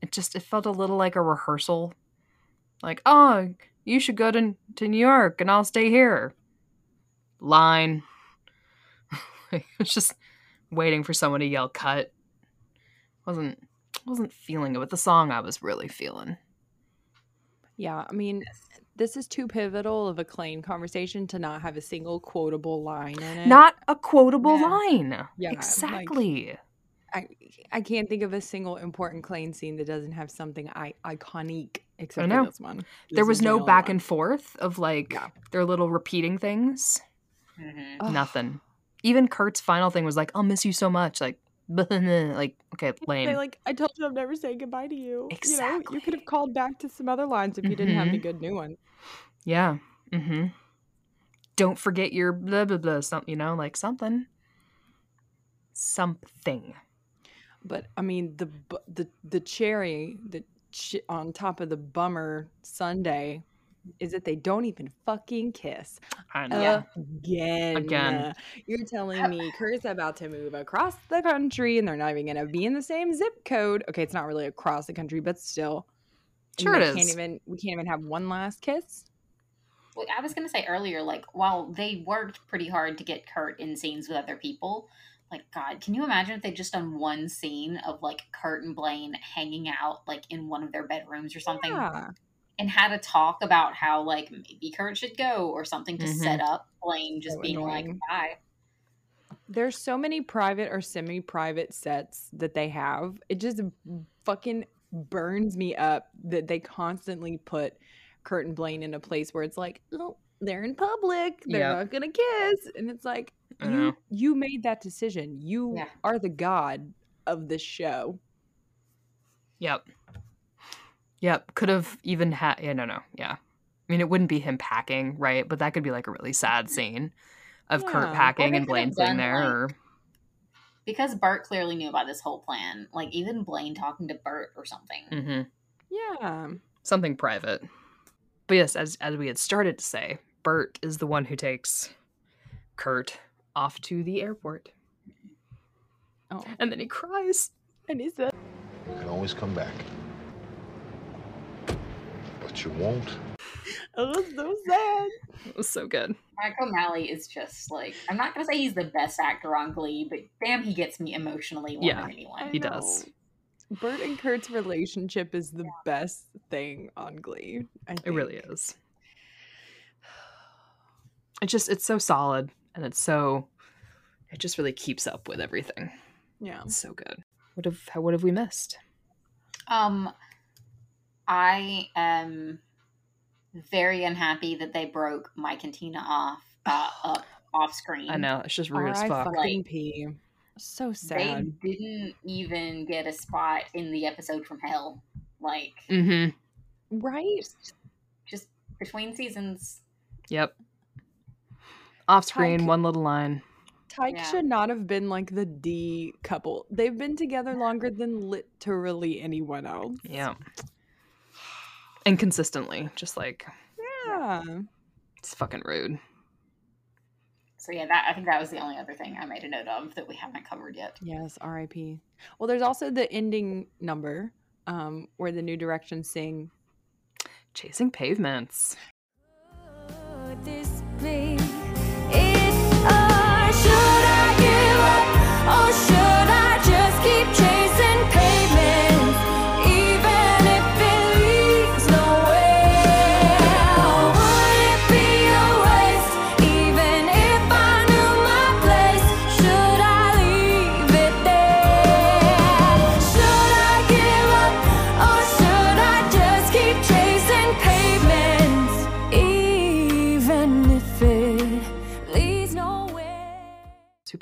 It just it felt a little like a rehearsal. Like, "Oh, you should go to to New York and I'll stay here." Line. it's just waiting for someone to yell cut. Wasn't wasn't feeling it with the song I was really feeling. Yeah, I mean, this is too pivotal of a Klaine conversation to not have a single quotable line in it. Not a quotable Yeah. line. Yeah, like- exactly. I, I can't think of a single important Klaine scene that doesn't have something I, iconic except know. for this one. there was no back one. and forth of like Yeah. their little repeating things. Mhm. Ugh. Nothing. Even Kurt's final thing was like, "I'll miss you so much." Like, like okay, lame. They like, I told you I'm never saying goodbye to you. You know, you could have called back to some other lines if you didn't have any Mhm. good new ones. yeah. Mm-hmm. Don't forget your blah blah blah. Something you know, like something. Something. But I mean, the the the cherry ch- on top of the bummer Sunday is that they don't even fucking kiss I know. Yeah. again. Again. You're telling me Kurt's about to move across the country and they're not even gonna be in the same zip code. Okay, it's not really across the country, but still. Sure it they is. Can't even we can't even have one last kiss. Well, I was gonna say earlier, like while they worked pretty hard to get Kurt in scenes with other people, like God, can you imagine if they just done one scene of like Kurt and Blaine hanging out like in one of their bedrooms or something, Yeah. And had a talk about how like maybe Kurt should go or something to Mhm. set up Blaine just So being annoying. like, bye. There's so many private or semi-private sets that they have. It just fucking burns me up that they constantly put Kurt and Blaine in a place where it's like, oh, they're in public. They're Yep. not gonna kiss. And it's like, I you know. you made that decision. You Yeah. are the god of this show. Yep. Yep. Could have even had. Yeah. No. No. Yeah. I mean, it wouldn't be him packing, right? But that could be like a really sad scene of Yeah. Kurt packing and Blaine sitting there. like- or Because Burt clearly knew about this whole plan. Like even Blaine talking to Burt or something. Mhm. Yeah. something private. But yes, as as we had started to say, Burt is the one who takes Kurt off to the airport. Oh, And then he cries. and he said, You can always come back. But you won't. "It was so sad." It was so good. Michael O'Malley is just like I'm not gonna say he's the best actor on Glee, but damn, he gets me emotionally more Yeah. than anyone. He does. know. Burt and Kurt's relationship is the best thing on Glee. I It really is. It just it's so solid and it's so it just really keeps up with everything. Yeah. It's so good. What have how- what have we missed? Um, I am very unhappy that they broke Mike and Tina off uh, up off screen. I know it's just rude as R.I. fuck. Like, P. So They sad. didn't even get a spot in the episode from Hell. Like, Mm-hmm. Right? just, just between seasons. Yep. Off screen, Tyke- one little line. Tyke Yeah. should not have been like the D couple. They've been together longer than literally anyone else. Yeah. And consistently, just like Yeah. it's fucking rude. So yeah, that I think that was the only other thing I made a note of that we haven't covered yet. Yes, R.I.P. Well, there's also the ending number, um, where the New Direction sing. Chasing pavements. Would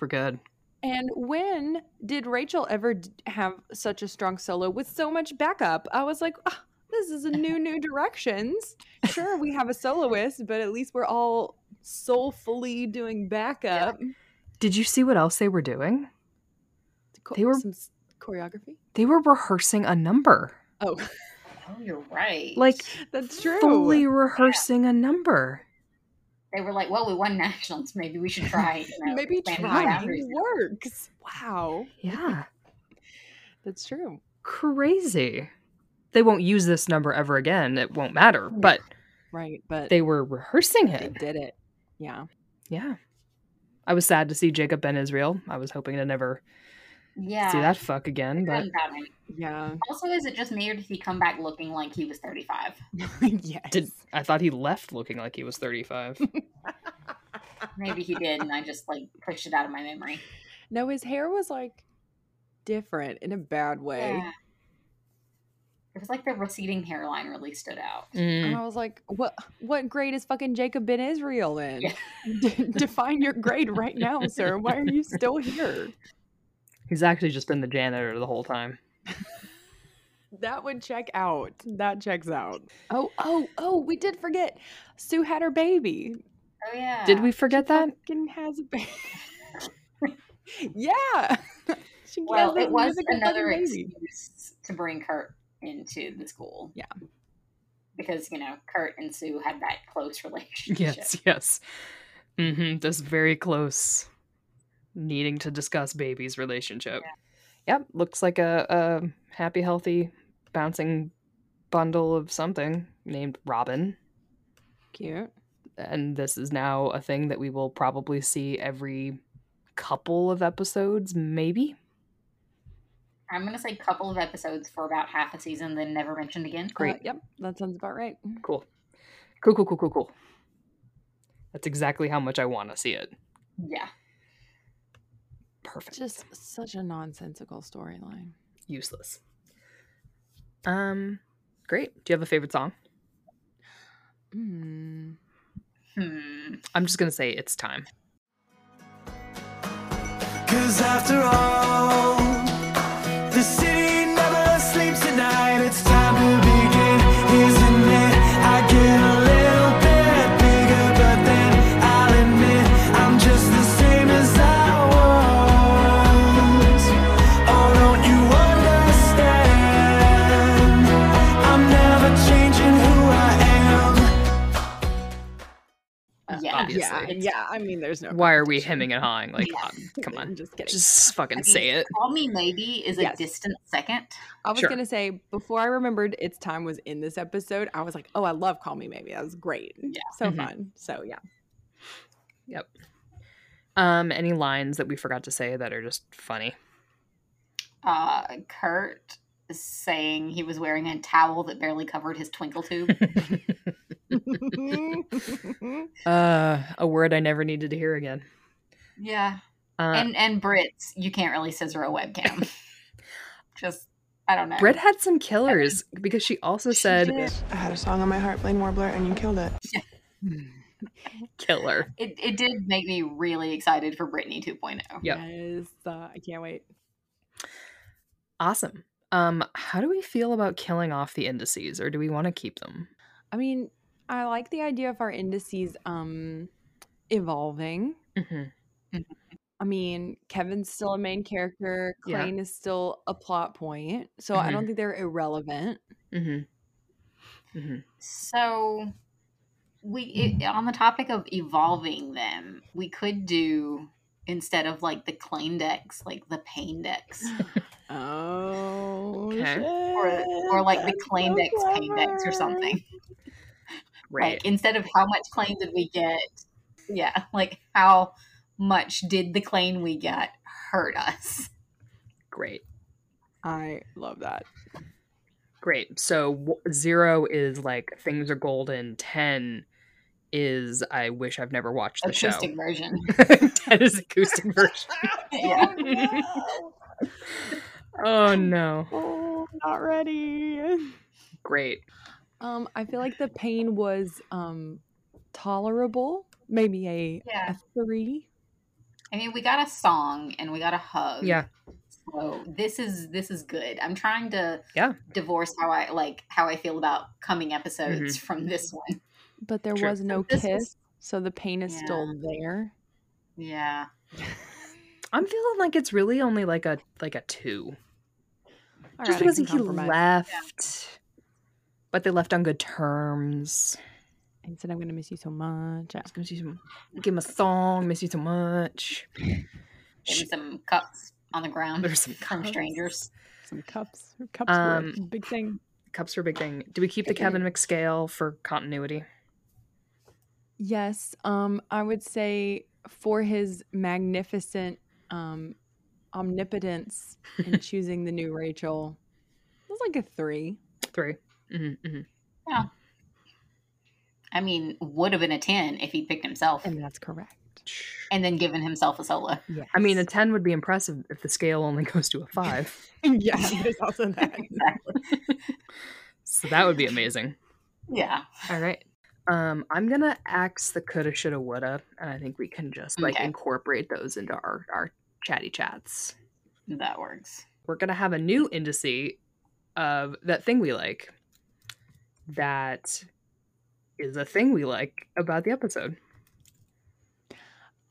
Super good. And when did Rachel ever have such a strong solo with so much backup? I was like, "Ah, this is a new New Directions. Sure, we have a soloist, but at least we're all soulfully doing backup. Did you see what else they were doing? Co- They were- some choreography. They were rehearsing a number. Oh, Oh, you're right. Like that's true. fully rehearsing a number. They were like, "Well, we won nationals. Maybe we should try." You know, Maybe expanding our trying works. Wow, Yeah. that's true. Crazy. They won't use this number ever again. It won't matter. But Right, but they were rehearsing it. they did it. Yeah. Yeah. I was sad to see Jacob Ben Israel. I was hoping to never Yeah. see that fuck again, but Hadn't got him. Yeah. Also, is it just me or did he come back looking like he was 35? yes. did I thought he left looking like he was 35. Maybe he did, and I just like pushed it out of my memory. No, his hair was like different in a bad way. Yeah. It was like the receding hairline really stood out. And Mm. I was like, "What? What grade is fucking Jacob Ben Israel in? Yeah. D- define your grade right now, sir. Why are you still here?" He's actually just been the janitor the whole time. That would check out. That checks out. Oh, oh, oh! We did forget. Sue had her baby. Oh yeah. Did we forget that? Fucking has a baby. yeah. she Well, has a it was another baby. excuse to bring Kurt into the school. Yeah. Because you know Kurt and Sue had that close relationship. Yes, yes. Mm-hmm. That's very close needing to discuss baby's relationship. Yep, looks like a, a happy, healthy, bouncing bundle of something named Robin. Cute. And this is now a thing that we will probably see every couple of episodes, maybe. I'm gonna say couple of episodes for about half a season, then never mentioned again. Great. Uh, yep, that sounds about right. Cool. Cool, cool, cool, cool, cool. That's exactly how much I want to see it. Yeah. Perfect. Just such a nonsensical storyline. useless. Um, great. Do you have a favorite song? Mm. Hmm. I'm just gonna say it's time. Cause after all, I'm never changing who I am. Yeah. yeah. I mean, there's no. Why are we competition. hemming and hawing? Like, Yeah. um, come on. Just kidding. Just fucking I mean, say it. Call Me Maybe is a distant second. I was Sure. gonna say before I remembered its time was in this episode. I was like, oh, I love Call Me Maybe. That was great. Yeah. so Mhm. fun. So yeah. Yep. Um, any lines that we forgot to say that are just funny? Uh, Kurt is saying he was wearing a towel that barely covered his twinkle tube. uh, a word I never needed to hear again. yeah. Uh, and and Brits, you can't really scissor a webcam. Just I don't know. Brit had some killers because she also She said did. I had a song on my heart, Blaine Warbler, and you killed it. killer. It, it did make me really excited for Britney oh. 2.0. Yep. Yes, uh, I can't wait. Awesome. Um, how do we feel about killing off the indices, or do we want to keep them? I mean, I like the idea of our indices um evolving. Mm-hmm. I mean, Kevin's still a main character. Yeah. Is still a plot point. So I don't think they're irrelevant. Mm-hmm. Mm-hmm. So we it, on the topic of evolving them, we could do instead of like the Klaine decks, like the Pain decks, Oh, Okay. or or like the that's Claim so decks, Pain decks, or something. Right. Like instead of how much Klaine did we get, yeah, like how much did the Klaine we got hurt us? Great. I love that. Great. So w- zero is like things are golden. Ten is I wish I've never watched the Acoustic show. version. Ten is acoustic version. yeah. Oh no. Oh, not ready. Great. Um, I feel like the pain was um tolerable. Maybe a, Yeah. a three. I mean, we got a song and we got a hug. Yeah. So this is this is good. I'm trying to Yeah. divorce how I like how I feel about coming episodes from this one. But there Sure. was no This kiss, was- so the pain is still there. Yeah. I'm feeling like it's really only like a like a two. All Just right, because he compromise. left. But they left on good terms. He said, "I'm gonna miss you so much." Just gonna see some- Give him a song. Miss you so much. Maybe Sh- some cups on the ground There's some from cups. strangers. Some cups. Cups Um, were a big thing. Cups are a big thing. Do we keep the Kevin McScale for continuity? Yes, um, I would say for his magnificent um omnipotence in choosing the new Rachel, it was like a three. Three. Mm-hmm, mm-hmm. I mean, would have been a 10 if he'd picked himself And that's correct. and then given himself a solo. Yes. I mean, a 10 would be impressive if the scale only goes to a 5. yeah, there's also that. Exactly. so that would be amazing. Yeah. All right. Um, I'm going to axe the coulda, shoulda, woulda, and I think we can just like Okay. incorporate those into our, our chatty chats. That works. We're going to have a new indice of that thing we like that is a thing we like about the episode.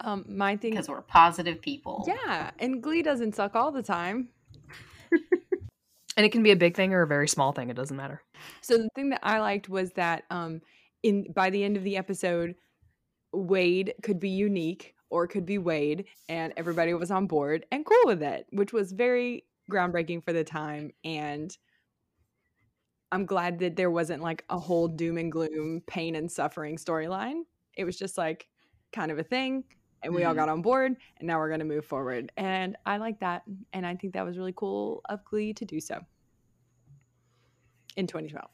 Um, my thing Because we're positive people. Yeah, and Glee doesn't suck all the time. And it can be a big thing or a very small thing, it doesn't matter. So the thing that I liked was that um in by the end of the episode, Wade could be unique or could be Wade, and everybody was on board and cool with it, which was very groundbreaking for the time. And I'm glad that there wasn't like a whole doom and gloom, pain and suffering storyline. It was just like kind of a thing, and we all Mhm. got on board, and now we're gonna move forward. And I like that, and I think that was really cool of Glee to do so in 2012.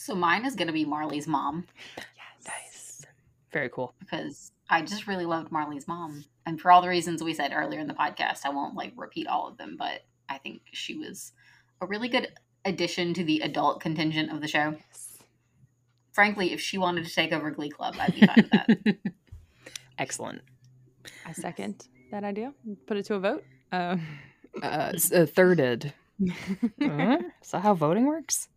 So mine is going to be Marley's mom Yes. Nice. Very cool. because I just really loved Marley's mom. And for all the reasons we said earlier in the podcast, I won't like repeat all of them, but I think she was a really good addition to the adult contingent of the show. Yes. Frankly, if she wanted to take over Glee Club, I'd be fine with that. Excellent. I second that idea. Put it to a vote. Uh, Uh, uh, thirded. Uh, is that how voting works?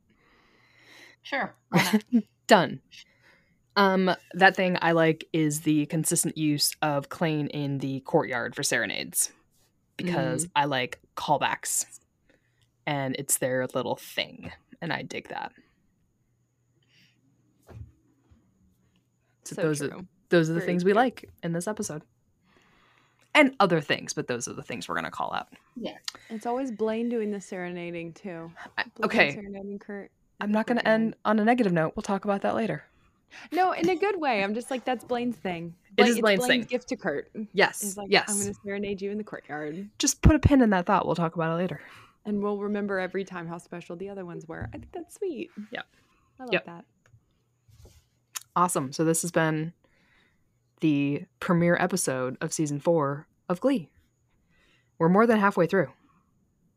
Sure. Done. Um, that thing I like is the consistent use of Klaine in the courtyard for serenades because I like callbacks, and it's their little thing, and I dig that. So, so those true. are those are the Very things we like in this episode. And other things, but those are the things we're going to call out. Yeah. It's always Blaine doing the serenading too. Blaine okay. Serenading Kurt. I'm not going to end on a negative note. We'll talk about that later. No, in a good way. I'm just like that's Blaine's thing. It is it's Blaine's thing. gift to Kurt. Yes. Like yes. I'm gonna serenade you in the courtyard. Just put a pin in that thought. We'll talk about it later. And we'll remember every time how special the other ones were. I think that's sweet. Yeah. I love Yep. that. Awesome. So this has been the premiere episode of season four of Glee. We're more than halfway through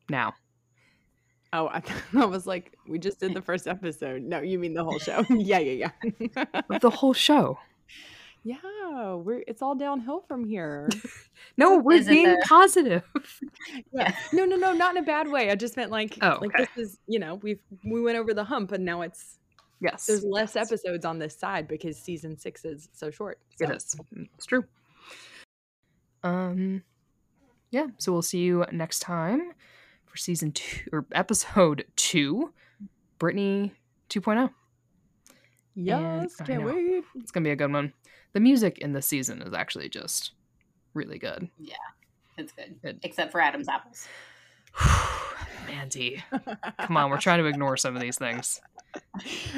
now. Oh, I, I was like, we just did the first episode. No, you mean the whole show? yeah, yeah, yeah. the whole show. yeah, we're it's all downhill from here. No, we're Is it being the- positive. Yeah. No, no, no, not in a bad way. I just meant like, Oh, like okay. this is, you know, we've we went over the hump, and now it's Yes. there's less episodes on this side because season six is so short. It so. is. It's true. Um yeah, so we'll see you next time for season two or episode two, Brittany oh. 2.0. Yes, I can't wait. It's gonna be a good one. The music in this season is actually just really good. Yeah, it's good. Good. Except for Adam's apples. Mandy. Come on, we're trying to ignore some of these things.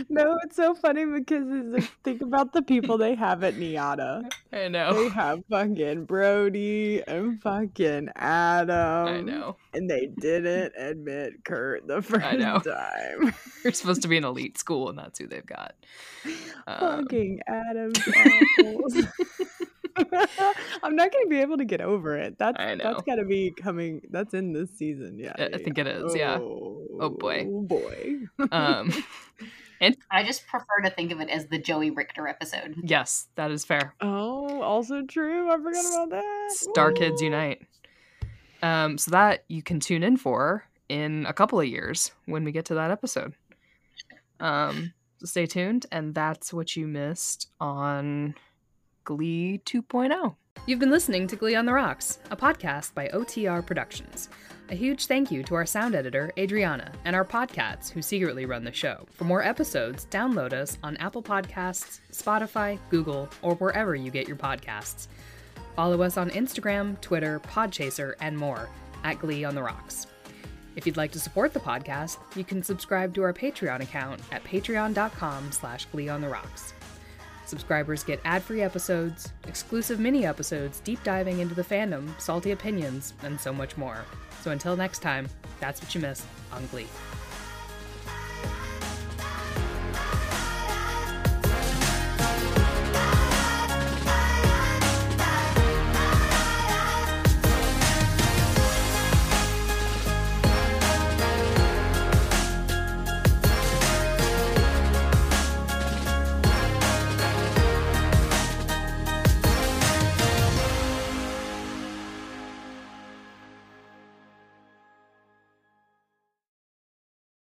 No, it's so funny because like, think about the people they have at NYADA. I know They have fucking Brody and fucking Adam. I know. And they didn't admit Kurt the first time. You're supposed to be an elite school, and that's who they've got. Um, fucking Adam's apples. I'm not gonna be able to get over it. That's I know. that's gotta be coming. That's in this season. Yeah, I- I think it yeah. is, yeah. Oh, boy. Oh boy. um, and I just prefer to think of it as the Joey Richter episode. yes, that is fair. Oh, also true. I forgot about that. Star Kids Unite. Um, so that you can tune in for in a couple of years when we get to that episode. Um, so stay tuned, and that's what you missed on Glee 2.0. You've been listening to Glee on the Rocks, a podcast by OTR Productions. A huge thank you to our sound editor, Adriana, and our podcasts who secretly run the show. For more episodes, download us on Apple Podcasts, Spotify, Google, or wherever you get your podcasts. Follow us on Instagram, Twitter, Podchaser, and more at Glee on the Rocks. If you'd like to support the podcast, you can subscribe to our Patreon account at patreon.com slash Glee on the Rocks. Subscribers get ad-free episodes, exclusive mini episodes deep diving into the fandom, salty opinions, and so much more. So until next time, that's what you missed on Glee.